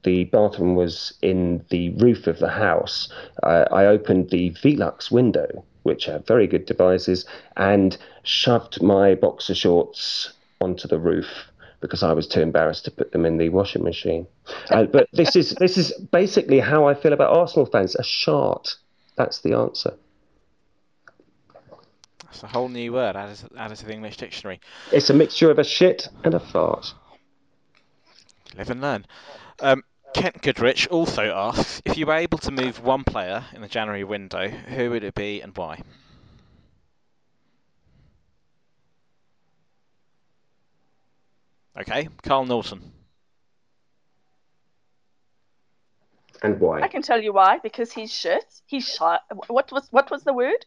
the bathroom was in the roof of the house. I, I opened the Velux window, which are very good devices, and shoved my boxer shorts onto the roof because I was too embarrassed to put them in the washing machine. Uh, but this is this is basically how I feel about Arsenal fans. A shart. That's the answer. That's a whole new word added, added to the English dictionary. It's a mixture of a shit and a fart. Live and learn. Um, Kent Goodrich also asks if you were able to move one player in the January window, who would it be and why? Okay, Kyle Naughton. And why? I can tell you why. Because he's shit. He's shot. What was what was the word?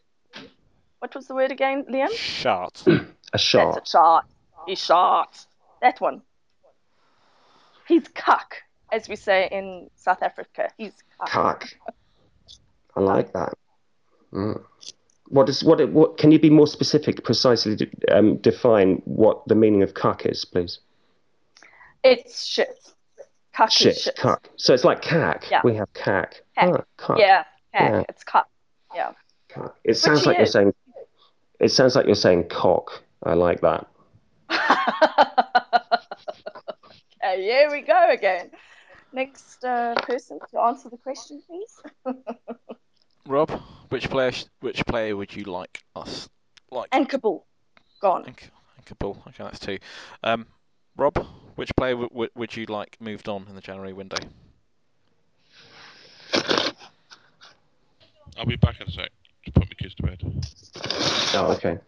What was the word again, Liam? Shot. A shot. That's a shot. He's shot. That one. He's cuck, as we say in South Africa. He's. Cock. I like that. Mm. What is what? What can you be more specific? Precisely de- um, define what the meaning of cuck is, please. It's shit. Cuck Shit, is shit. cuck. So it's like cack. Yeah. We have cack. Cack. Ah, cuck. Yeah, cuck. Yeah. It's cuck. Yeah. cuck. It sounds he like you're saying. It sounds like you're saying cock. I like that. okay, here we go again. Next uh, person to answer the question, please. Rob, which player sh- which player would you like us like? And Kaboul. gone. And Kaboul. Okay, that's two. Um, Rob, which player w- w- would you like moved on in the January window? I'll be back in a sec. Just put my kids to bed. Oh, okay.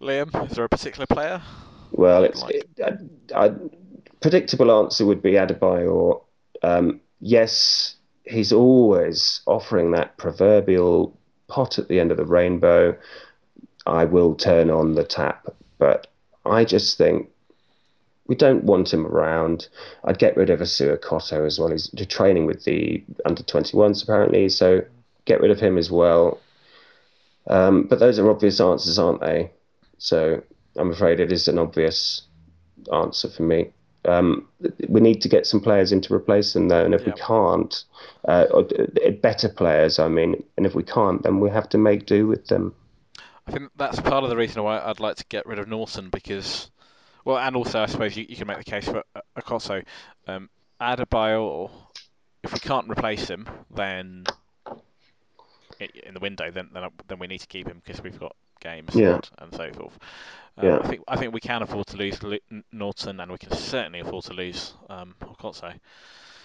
Liam, is there a particular player? Well, it's like? it, I, I, predictable answer would be Adebayor. Um, yes, he's always offering that proverbial pot at the end of the rainbow. I will turn on the tap, but I just think we don't want him around. I'd get rid of Assou-Ekotto as well. He's training with the under 21s apparently, so get rid of him as well. Um, but those are obvious answers, aren't they? So I'm afraid it is an obvious answer for me. Um, we need to get some players in to replace them, though, and if Yeah. we can't, uh, or, uh, better players, I mean, and if we can't, then we have to make do with them. I think that's part of the reason why I'd like to get rid of Naughton because, well, and also I suppose you, you can make the case for uh, Ekotto. Um, Adebayor, if we can't replace him, then in the window, then then, then we need to keep him because we've got games Yeah. and, so forth. Um, Yeah. I think I think we can afford to lose Naughton, and we can certainly afford to lose um, Ekotto.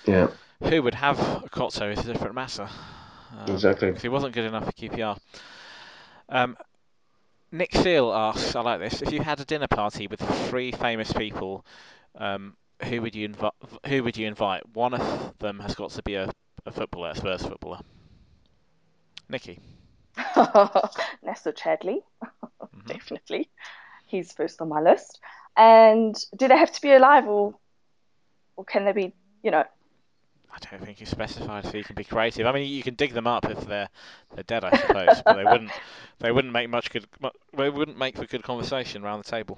Yeah, Who would have Ekotto is a different matter. Um, exactly. if he wasn't good enough for QPR. Um, Nick Seal asks, I like this. If you had a dinner party with three famous people, um, who would you invite? Who would you invite? One of them has got to be a, a footballer, a Spurs footballer. Nikki. Nacer Chadli, Mhm. definitely. He's first on my list. And do they have to be alive or or can they be, you know, I don't think you specified so you can be creative. I mean, you can dig them up if they're they're dead, I suppose, but they wouldn't they wouldn't make much good. They wouldn't make for good conversation around the table.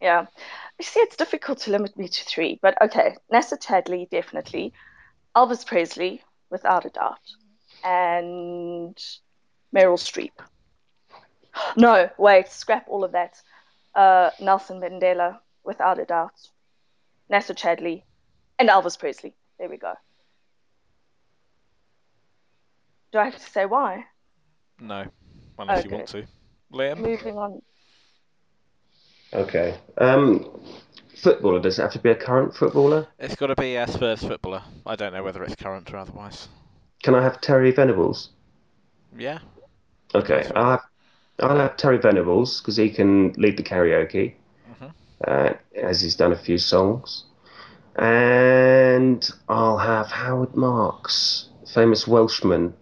yeah. You see, it's difficult to limit me to three, but okay. Nacer Chadli, definitely. Elvis Presley, without a doubt. And Meryl Streep. No, wait, scrap all of that. Uh, Nelson Mandela, without a doubt. Nacer Chadli, and Elvis Presley. There we go. Do I have to say why? No, unless you want to. Liam. Moving on. Okay. Um, footballer, does it have to be a current footballer? It's got to be a Spurs footballer. I don't know whether it's current or otherwise. Can I have Terry Venables? Yeah. Okay, I'll have, I'll have Terry Venables because he can lead the karaoke, Mhm. uh, as he's done a few songs. And I'll have Howard Marks, famous Welshman.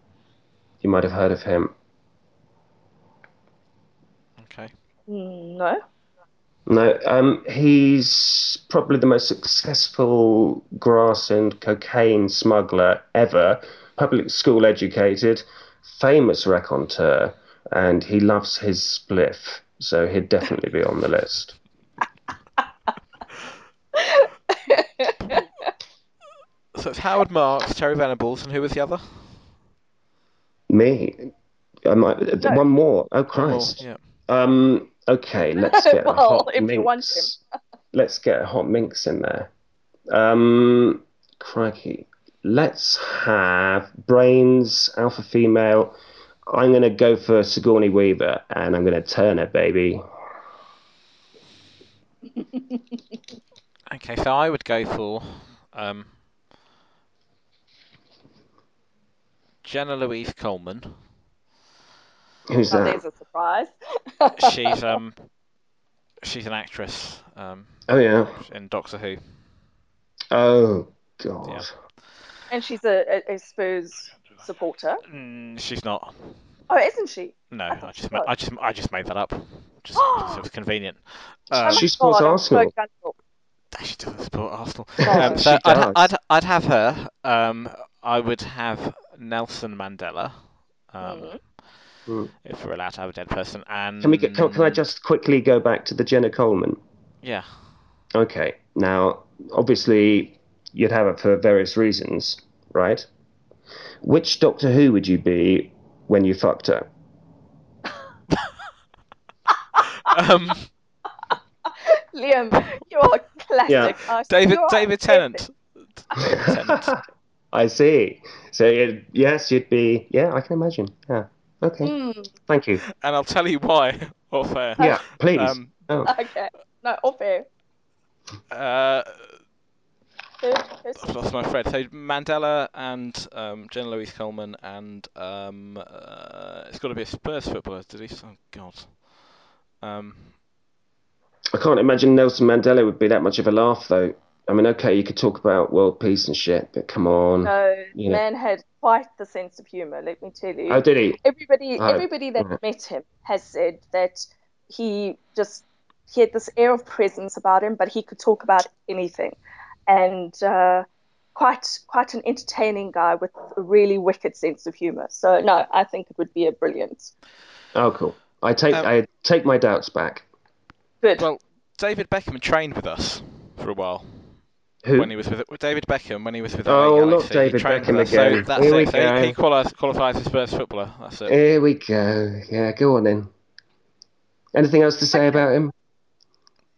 You might have heard of him. Okay. Mm, No. No, um, he's probably the most successful grass and cocaine smuggler ever. Public school educated, famous raconteur, and he loves his spliff, so he'd definitely be on the list. So it's Howard Marks, Terry Venables, and who was the other? Me. I might, No. One more. Oh Oh, Christ. yeah. Um. Okay. Let's get a Well, hot if minx. you want him. let's get a hot minx in there. Um. Crikey. Let's have brains alpha female. I'm gonna go for Sigourney Weaver, and I'm gonna turn her, baby. Okay, so I would go for um, Jenna Louise Coleman. Who's that? there's a surprise. She's um, she's an actress um, Oh yeah. in Doctor Who. Oh God. Yeah. And she's a, a, a Spurs supporter. Mm, she's not. Oh, isn't she? No, I I just ma- I just I just made that up. Just 'cause it was convenient. Um, She supports God, Arsenal. she doesn't support Arsenal. Um, she so I'd. I'd I'd have her. Um, I would have Nelson Mandela. Um, Mhm. Mm. If we're allowed to have a dead person, and Can we get? Can, can I just quickly go back to the Jenna Coleman? yeah. Okay. Now, obviously, you'd have it for various reasons, right? Which Doctor Who would you be when you fucked her? Um, Liam, you are a classic. Yeah. David you are David. Tennant. David Tennant. I see. So it, yes, you'd be. Yeah, I can imagine. Yeah. Okay. Mm, Thank you. And I'll tell you why off air. Yeah, please. Um, oh. okay. No, off air. uh, Third I've lost my thread. So Mandela and um, Jenna Louise Coleman and um, uh, it's got to be a Spurs footballer. Did he? Oh God. Um, I can't imagine Nelson Mandela would be that much of a laugh, though. I mean, okay, you could talk about world peace and shit, but come on. No, Yeah. man had quite the sense of humor. Let me tell you. Oh, did he? everybody, Oh, everybody that right. met him has said that he just he had this air of presence about him, but he could talk about anything, and uh, quite quite an entertaining guy with a really wicked sense of humor. So no, I think it would be a brilliant. Oh, cool. I take Um, I take my doubts back. Good. well, David Beckham trained with us for a while Who? when he was with David Beckham when he was with Oh, LA not David Beckham us, again. So that's Here we. So he, go. he qualifies, qualifies as Spurs footballer. That's it. Here we go. Yeah, go on then. Anything else to say about him?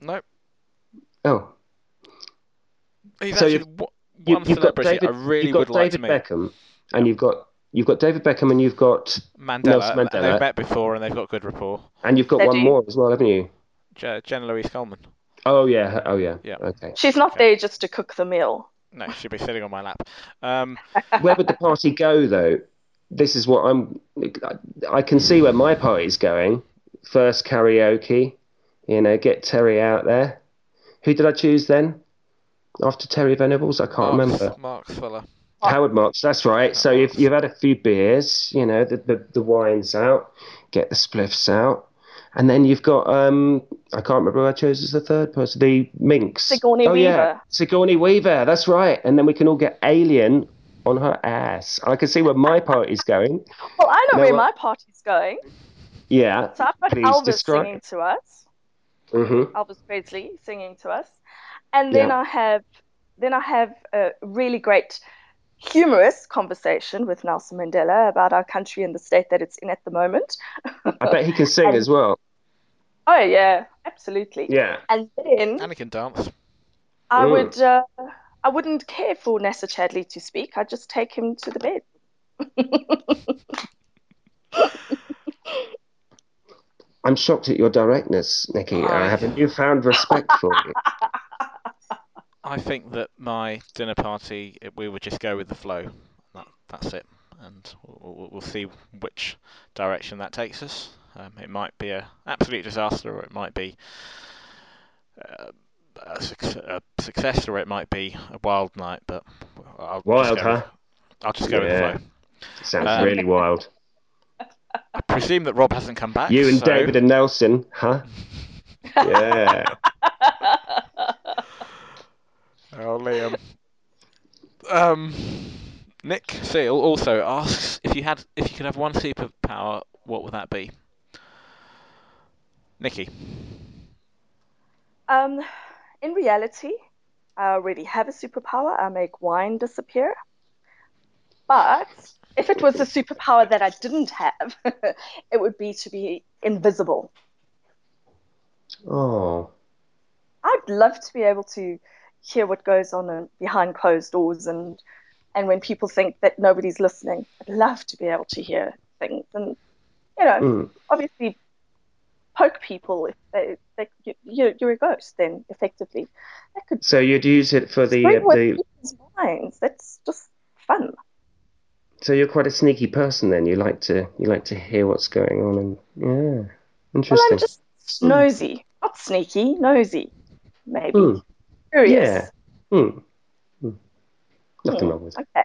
No, Oh, he's So actually you've- wa- you, one you've got David. I really you've got would like to David meet. Beckham, and you've got you've got David Beckham, and you've got Mandela. Nelson Mandela. They've met before and they've got good rapport. and you've got They one do. more as well, haven't you? Je- Jenna Louise Coleman. Oh yeah. Oh yeah. Yeah. Okay. She's not Okay. there just to cook the meal. No, she'll be sitting on my lap. Um, Where would the party go though? This is what I'm. I can see where my party's going. First karaoke, you know, get Terry out there. Who did I choose then? After Terry Venables, I can't Marks, remember. Marks Fuller. Howard Marks, that's right. So you've, you've had a few beers, you know, the, the, the wine's out, get the spliffs out. And then you've got, um, I can't remember who I chose as the third person, the Minx. Sigourney oh, Yeah. Sigourney Weaver, that's right. And then we can all get Alien on her ass. I can see where my party's going. Well, I know No, where uh, my party's going. Yeah. So I've got please Elvis describe. singing to us. hmm Elvis Presley singing to us, and then Yeah. I have then I have a really great humorous conversation with Nelson Mandela about our country and the state that it's in at the moment. I bet he can sing And- as well. Oh yeah, absolutely. Yeah. And then And he can dance. I Mm. would uh, I wouldn't care for Nacer Chadli to speak. I'd just take him to the bed. I'm shocked at your directness, Nikki. I I- have a newfound respect for you. I think that my dinner party, it- we would just go with the flow. That, that's it. And we'll, we'll- we'll see which direction that takes us. Um, it might be a absolute disaster, or it might be uh, a, suc- a success, or it might be a wild night. But I'll Wild, just go huh? With, I'll just go Yeah. with the flow. Sounds Um, really wild. I presume that Rob hasn't come back. You and so- David and Nelson, huh? Yeah. Oh, Liam. Um, Nick Seal also asks if you had if you could have one superpower, what would that be? Nikki. Um, in reality, I already have a superpower. I make wine disappear. But if it was a superpower that I didn't have, it would be to be invisible. Oh, I'd love to be able to hear what goes on in- behind closed doors and and when people think that nobody's listening. I'd love to be able to hear things and you know, mm. obviously poke people if they, they you, you're, you're a ghost then effectively. That could so you'd use it for the the. people's minds. That's just fun. So you're quite a sneaky person then. You like to you like to hear what's going on and yeah, interesting. Well. I'm just nosy, not sneaky, nosy, maybe Hmm. Curious. Yeah. Hmm. Hmm. Nothing Hmm. wrong with it. Okay.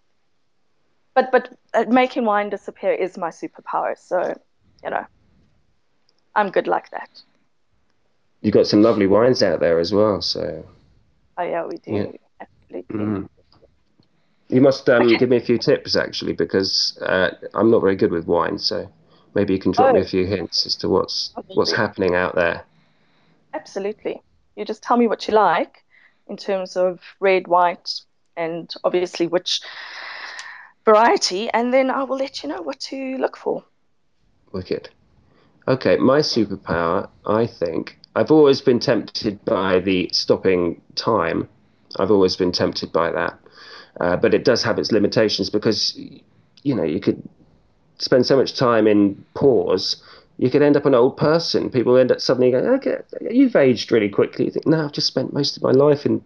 But but uh, making wine disappear is my superpower, so you know, I'm good like that. You've got some lovely wines out there as well. So Oh yeah, we do. Yeah. Absolutely. mm. you must um, give me a few tips actually because uh, I'm not very good with wine. So maybe you can drop me Oh. a few hints as to what's Obviously. what's happening out there. Absolutely. You just tell me what you like in terms of red, white, and obviously which variety, and then I will let you know what to look for. Wicked. Okay, my superpower, I think, I've always been tempted by the stopping time. I've always been tempted by that. Uh, but it does have its limitations because, you know, you could spend so much time in pause, you could end up an old person. People end up suddenly going, okay, you've aged really quickly. You think, no, I've just spent most of my life in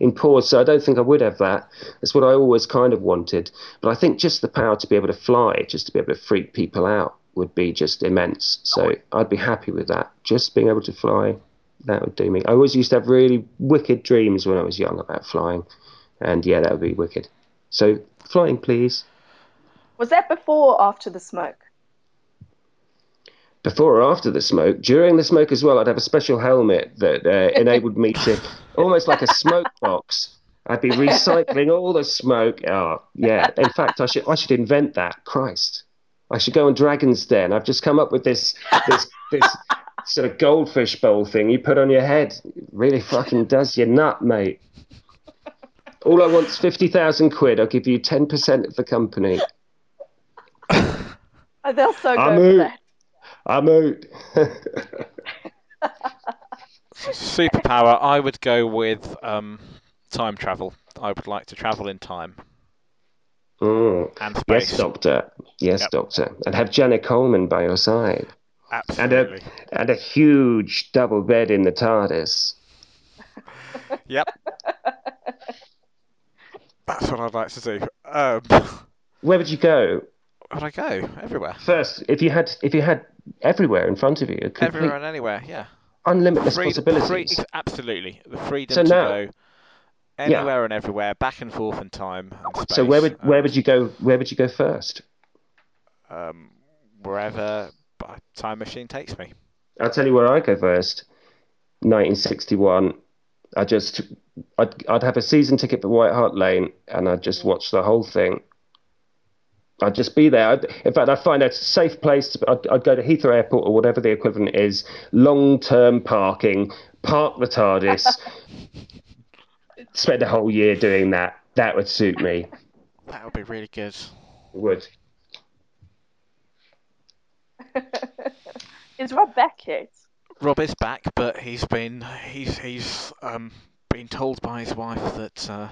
in pause, so I don't think I would have that. That's what I always kind of wanted. But I think just the power to be able to fly, just to be able to freak people out, would be just immense. So I'd be happy with that. Just being able to fly, that would do me. I always used to have really wicked dreams when I was young about flying, and yeah, that would be wicked. So flying, please. Was that before or after the smoke? Before or after the smoke, during the smoke as well, I'd have a special helmet that uh, enabled me to almost like a smoke box. I'd be recycling all the smoke. Oh, yeah. In fact, I should I should invent that. Christ, I should go on Dragon's Den. I've just come up with this this this sort of goldfish bowl thing you put on your head. It really fucking does your nut, mate. All I want is fifty thousand quid. I'll give you ten percent of the company. They'll so go I'm for that. I'm out. Superpower, I would go with um, time travel. I would like to travel in time Mm. and space. Yes, doctor. Yes, Yep. doctor. And have Jenna Coleman by your side. And Absolutely. a, and a huge double bed in the TARDIS. Yep. That's what I'd like to do. Um, Where would you go would I go? Everywhere. first? If you had, if you had everywhere in front of you, Everywhere and anywhere, yeah. unlimited Free- possibilities. free- absolutely. The freedom So to now- go anywhere and everywhere, back and forth in time and space. so where would where and, would you go? Where would you go first? um, wherever time machine takes me. I'll tell you where I go first. 1961. I just, I'd, I'd have a season ticket for White Hart Lane, and I'd just watch the whole thing. I'd just be there. I'd, in fact, I'd find a safe place. To, I'd, I'd go to Heathrow Airport or whatever the equivalent is, long-term parking, park the TARDIS, spend a whole year doing that. That would suit me. That would be really good. It would. Is Rob back yet? Rob is back, but he's been he's he's um been told by his wife that uh,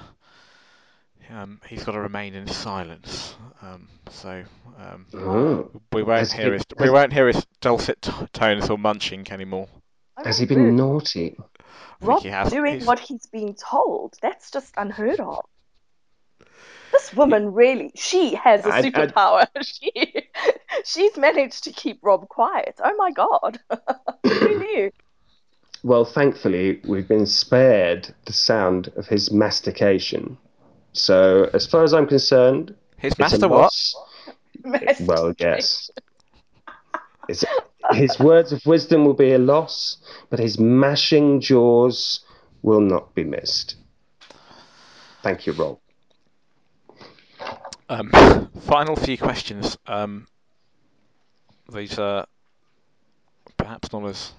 um he's got to remain in silence. Um, so um, Oh. we won't Has hear been- his we won't hear his dulcet t- tones or munching anymore. Has he been naughty? I Rob he doing He's- what he's been told. That's just unheard of. This woman really, she has a I- I- superpower. she, she's managed to keep Rob quiet. Oh my god. Who knew? Well, thankfully, we've been spared the sound of his mastication. So, as far as I'm concerned, His it's a master what? loss. Well, yes. It's, his words of wisdom will be a loss, but his mashing jaws will not be missed. Thank you, Rob. Um, final few questions. Um, these are perhaps not as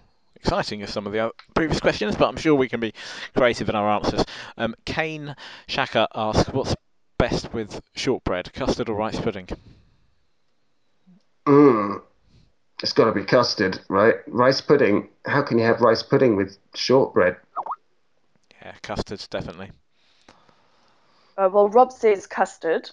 exciting as some of the previous questions, but I'm sure we can be creative in our answers. Um, Kane Shaka asks, "What's best with shortbread, custard or rice pudding?" Mm. It's got to be custard, right? Rice pudding. How can you have rice pudding with shortbread? Yeah, custards definitely. Uh, well, Rob says custard.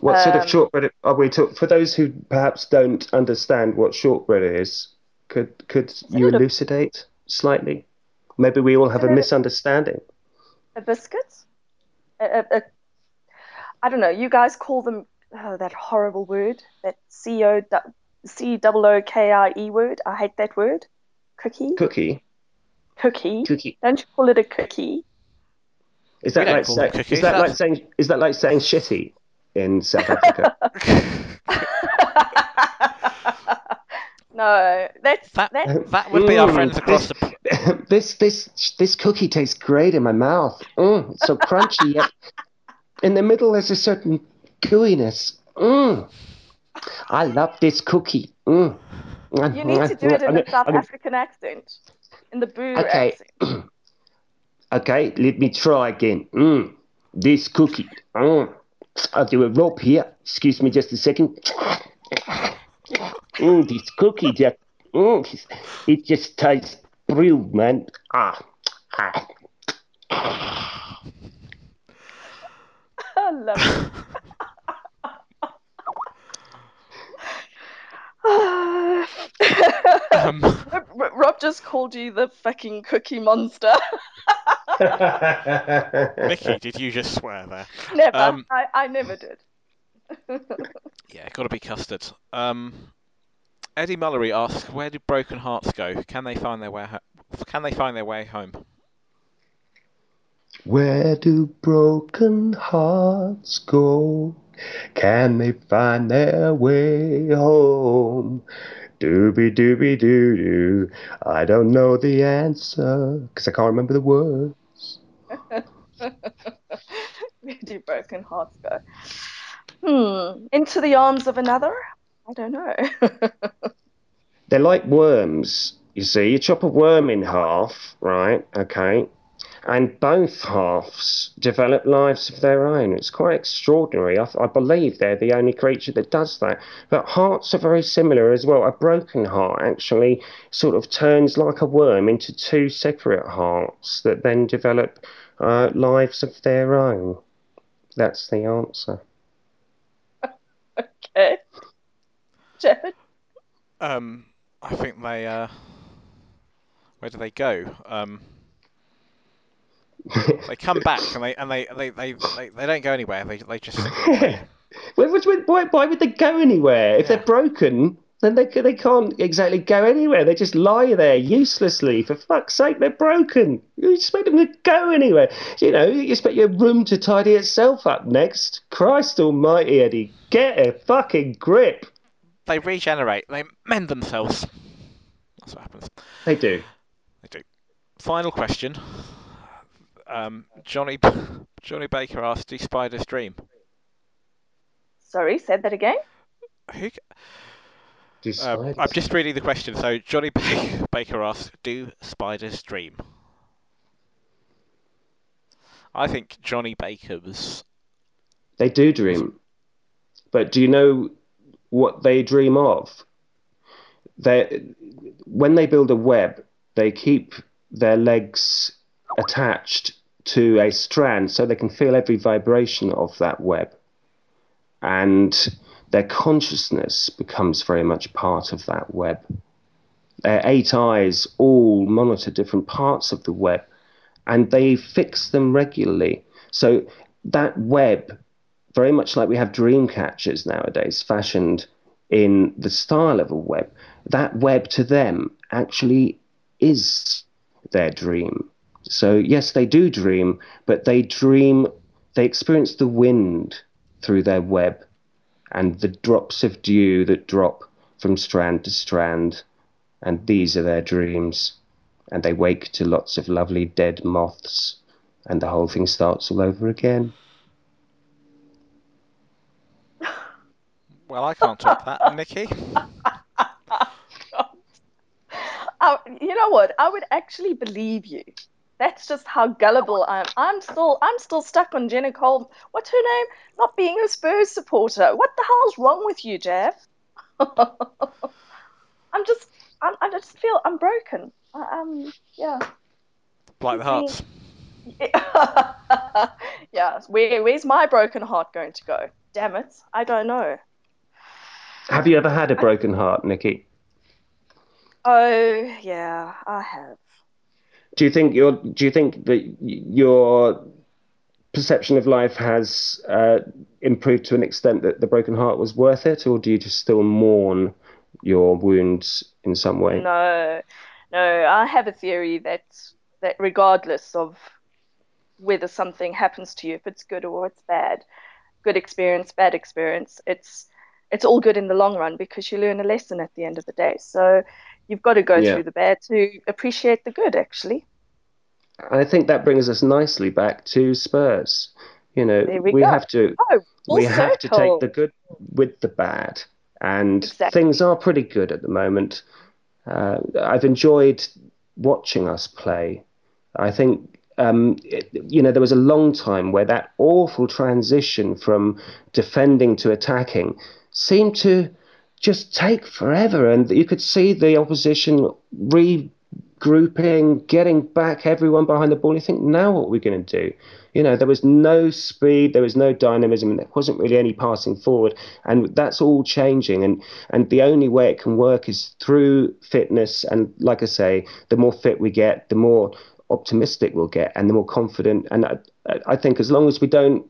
What sort of Um, shortbread are we talking? For those who perhaps don't understand what shortbread is, could could you a- elucidate slightly? Maybe we all have a Isn't it a- misunderstanding. A biscuit? A, a, a, I don't know. You guys call them oh, that horrible word, that C O C O O K I E word. I hate that word. Cookie. Cookie, Cookie. cookie. Don't you call it a cookie? Is that like say, is that like saying is that like saying shitty in South Africa? no, that's That that's that would be our Mm, friends across the. this this this cookie tastes great in my mouth. Mm, it's so crunchy. Yet in the middle, there's a certain gooiness. Mm. I love this cookie. Mm. you need to do it in I'm a South I'm gonna- African accent, in the Boer Okay. accent. Okay, let me try again. Mm. This cookie. Mm. I'll do a rope here. Excuse me just a second. Mm, this cookie just, mm, it just tastes brilliant, man. Ah, ah. I love it. Um, Rob- Rob just called you the fucking cookie monster. Mickey, did you just swear there? never. Um, I, I never did. Yeah, got to be custard. Um, Eddie Mullery asks, "Where do broken hearts go? Can they find their way? Ho- can they find their way home?" Where do broken hearts go? Can they find their way home? Dooby dooby doo doo. I don't know the answer because I can't remember the words. Where do broken hearts go? Hmm. Into the arms of another? I don't know. They're like worms. You see, you chop a worm in half, right? Okay. And both halves develop lives of their own. It's quite extraordinary. I, I believe they're the only creature that does that. But hearts are very similar as well. A broken heart actually sort of turns like a worm into two separate hearts that then develop uh, lives of their own. That's the answer. okay. Jared? Um, I think they. Uh, where do they go? Um, they come back and they and they they, they, they, they don't go anywhere. They they just. Why, would- why, why would they go anywhere? If Yeah. they're broken, then they, they can't exactly go anywhere. They just lie there uselessly. For fuck's sake, they're broken. You expect them to go anywhere. You know, you expect your room to tidy itself up next. Christ almighty, Eddie. Get a fucking grip. They regenerate. They mend themselves. That's what happens. They do. They do. Final question. Um, Johnny Johnny Baker asked, "Do spiders dream?" Sorry, said that again? Who? Do Um, I'm just reading the question. So Johnny Baker asks, "Do spiders dream?" I think Johnny Baker's. They do dream. But do you know what they dream of? They, when they build a web, they keep their legs attached to a strand so they can feel every vibration of that web. And their consciousness becomes very much part of that web. Their eight eyes all monitor different parts of the web and they fix them regularly. So that web very much like we have dream catchers nowadays, fashioned in the style of a web, that web to them actually is their dream. So, yes, they do dream, but they dream, they experience the wind through their web and the drops of dew that drop from strand to strand. And these are their dreams. And they wake to lots of lovely dead moths, and the whole thing starts all over again. Well, I can't top that, Nikki. You know what? I would actually believe you. That's just how gullible I am. I'm still I'm still stuck on Jenna Cole. What's her name? Not being a Spurs supporter. What the hell's wrong with you, Jeff? I'm just I'm, I just feel I'm broken. I, um yeah. Like the Hearts. yeah. Where where's my broken heart going to go? Damn it. I don't know. Have you ever had a broken heart, Nikki? Oh yeah, I have. Do you think your Do you think that your perception of life has uh, improved to an extent that the broken heart was worth it, or do you just still mourn your wounds in some way? No, no. I have a theory that that regardless of whether something happens to you, if it's good or it's bad, good experience, bad experience, it's it's all good in the long run because you learn a lesson at the end of the day. So you've got to go Yeah. through the bad to appreciate the good, actually. I think that brings us nicely back to Spurs. You know, we go. have to Oh, we have to take the good with the bad, and Exactly. things are pretty good at the moment. Uh, I've enjoyed watching us play. I think um, it, you know there was a long time where that awful transition from defending to attacking seemed to just take forever, and you could see the opposition regrouping, getting back everyone behind the ball. You think now what are we going to do? You know, there was no speed, there was no dynamism, there wasn't really any passing forward. And that's all changing. And and the only way it can work is through fitness. And like I say, the more fit we get, the more optimistic we'll get, and the more confident. And I, I think as long as we don't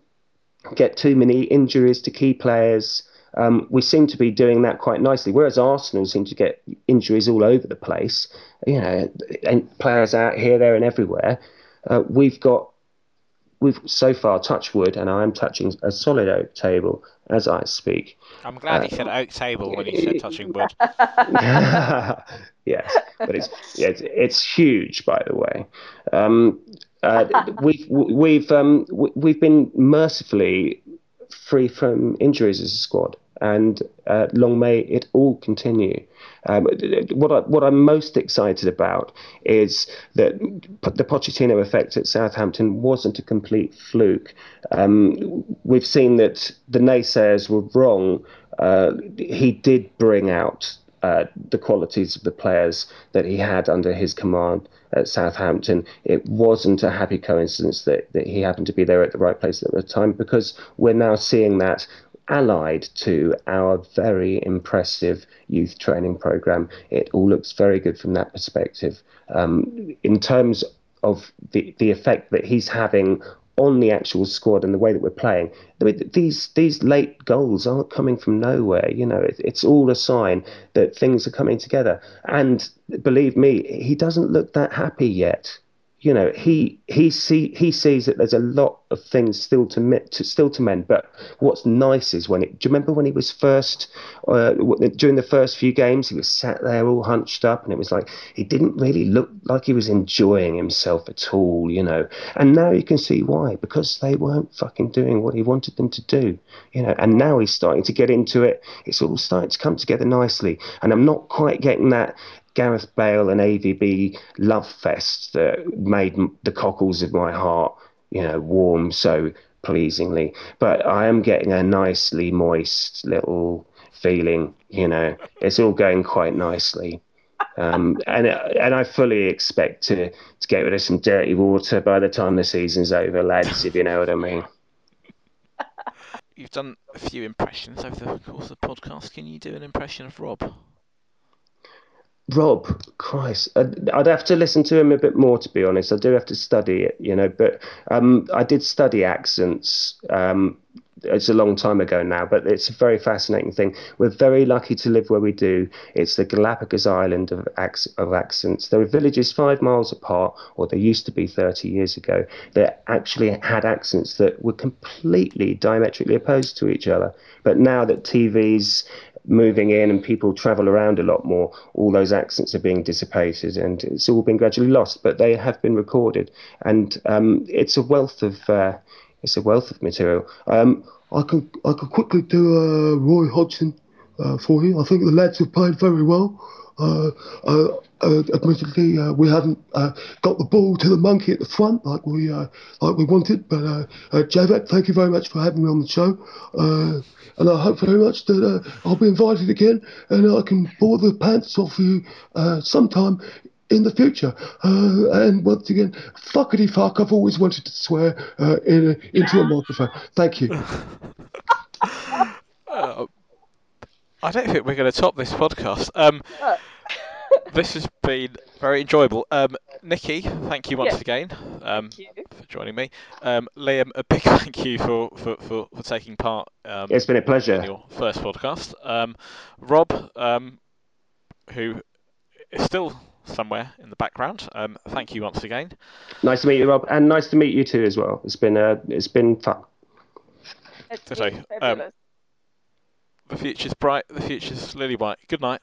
get too many injuries to key players. Um, we seem to be doing that quite nicely, whereas Arsenal seem to get injuries all over the place. You know, and players out here, there, and everywhere. Uh, we've got we've so far touched wood, and I am touching a solid oak table as I speak. I'm glad he Uh, said oak table when he said touching wood. yes, but it's, it's it's huge, by the way. Um, uh, we've we've um, we've been mercifully free from injuries as a squad, and uh, long may it all continue. Um, what I, what I'm most excited about is that the Pochettino effect at Southampton wasn't a complete fluke. Um, we've seen that the naysayers were wrong. Uh, he did bring out uh, the qualities of the players that he had under his command at Southampton. It wasn't a happy coincidence that, that he happened to be there at the right place at the time because we're now seeing that allied to our very impressive youth training program. It all looks very good from that perspective. Um, in terms of the, the effect that he's having on the actual squad and the way that we're playing. These these late goals aren't coming from nowhere. You know, it, it's all a sign that things are coming together. And believe me, he doesn't look that happy yet. You know, he he see he sees that there's a lot of things still to, to still to mend. But what's nice is when it. Do you remember when he was first uh, during the first few games? He was sat there all hunched up, and it was like he didn't really look like he was enjoying himself at all. You know, and now you can see why because they weren't fucking doing what he wanted them to do. You know, and now he's starting to get into it. It's all starting to come together nicely, and I'm not quite getting that. Gareth Bale and AVB love fest that made the cockles of my heart, you know, warm so pleasingly. But I am getting a nicely moist little feeling, you know, it's all going quite nicely. Um, and and I fully expect to, to get rid of some dirty water by the time the season's over, lads, if you know what I mean. You've done a few impressions over the course of the podcast. Can you do an impression of Rob? Rob, Christ, I'd, have to listen to him a bit more, to be honest. I do have to study it, you know, but um, I did study accents. Um, it's a long time ago now, but it's a very fascinating thing. We're very lucky to live where we do. It's the Galapagos Island of, of accents. There are villages five miles apart, or there used to be 30 years ago, that actually had accents that were completely diametrically opposed to each other. But now that TV's moving in and people travel around a lot more, all those accents are being dissipated and it's all been gradually lost. But they have been recorded, and um, it's a wealth of uh, it's a wealth of material. Um, I can I can quickly do uh, Roy Hodgson uh, for you. I think the lads have played very well. Uh, uh, uh, admittedly, uh, we haven't uh, got the ball to the monkey at the front like we uh, like we wanted. But uh, thank you very much for having me on the show, and I hope very much that I'll be invited again and I can bore the pants off you sometime in the future. Uh, and once again, fuckity fuck, I've always wanted to swear uh, in a, into a microphone. Thank you. Uh, I don't think we're going to top this podcast. Um, this has been very enjoyable. Um, Nikki, thank you once Yes. again um, Thank you. for joining me. Um, Liam, a big thank you for, for, for, for taking part um, It's been a in pleasure. your first podcast. Um, Rob, um, who is still somewhere in the background, um, thank you once again. Nice to meet you, Rob, and nice to meet you too as well. It's been uh, it's been fun. It's Ditto. been Um, fabulous. The future's bright, the future's lily white. Good night.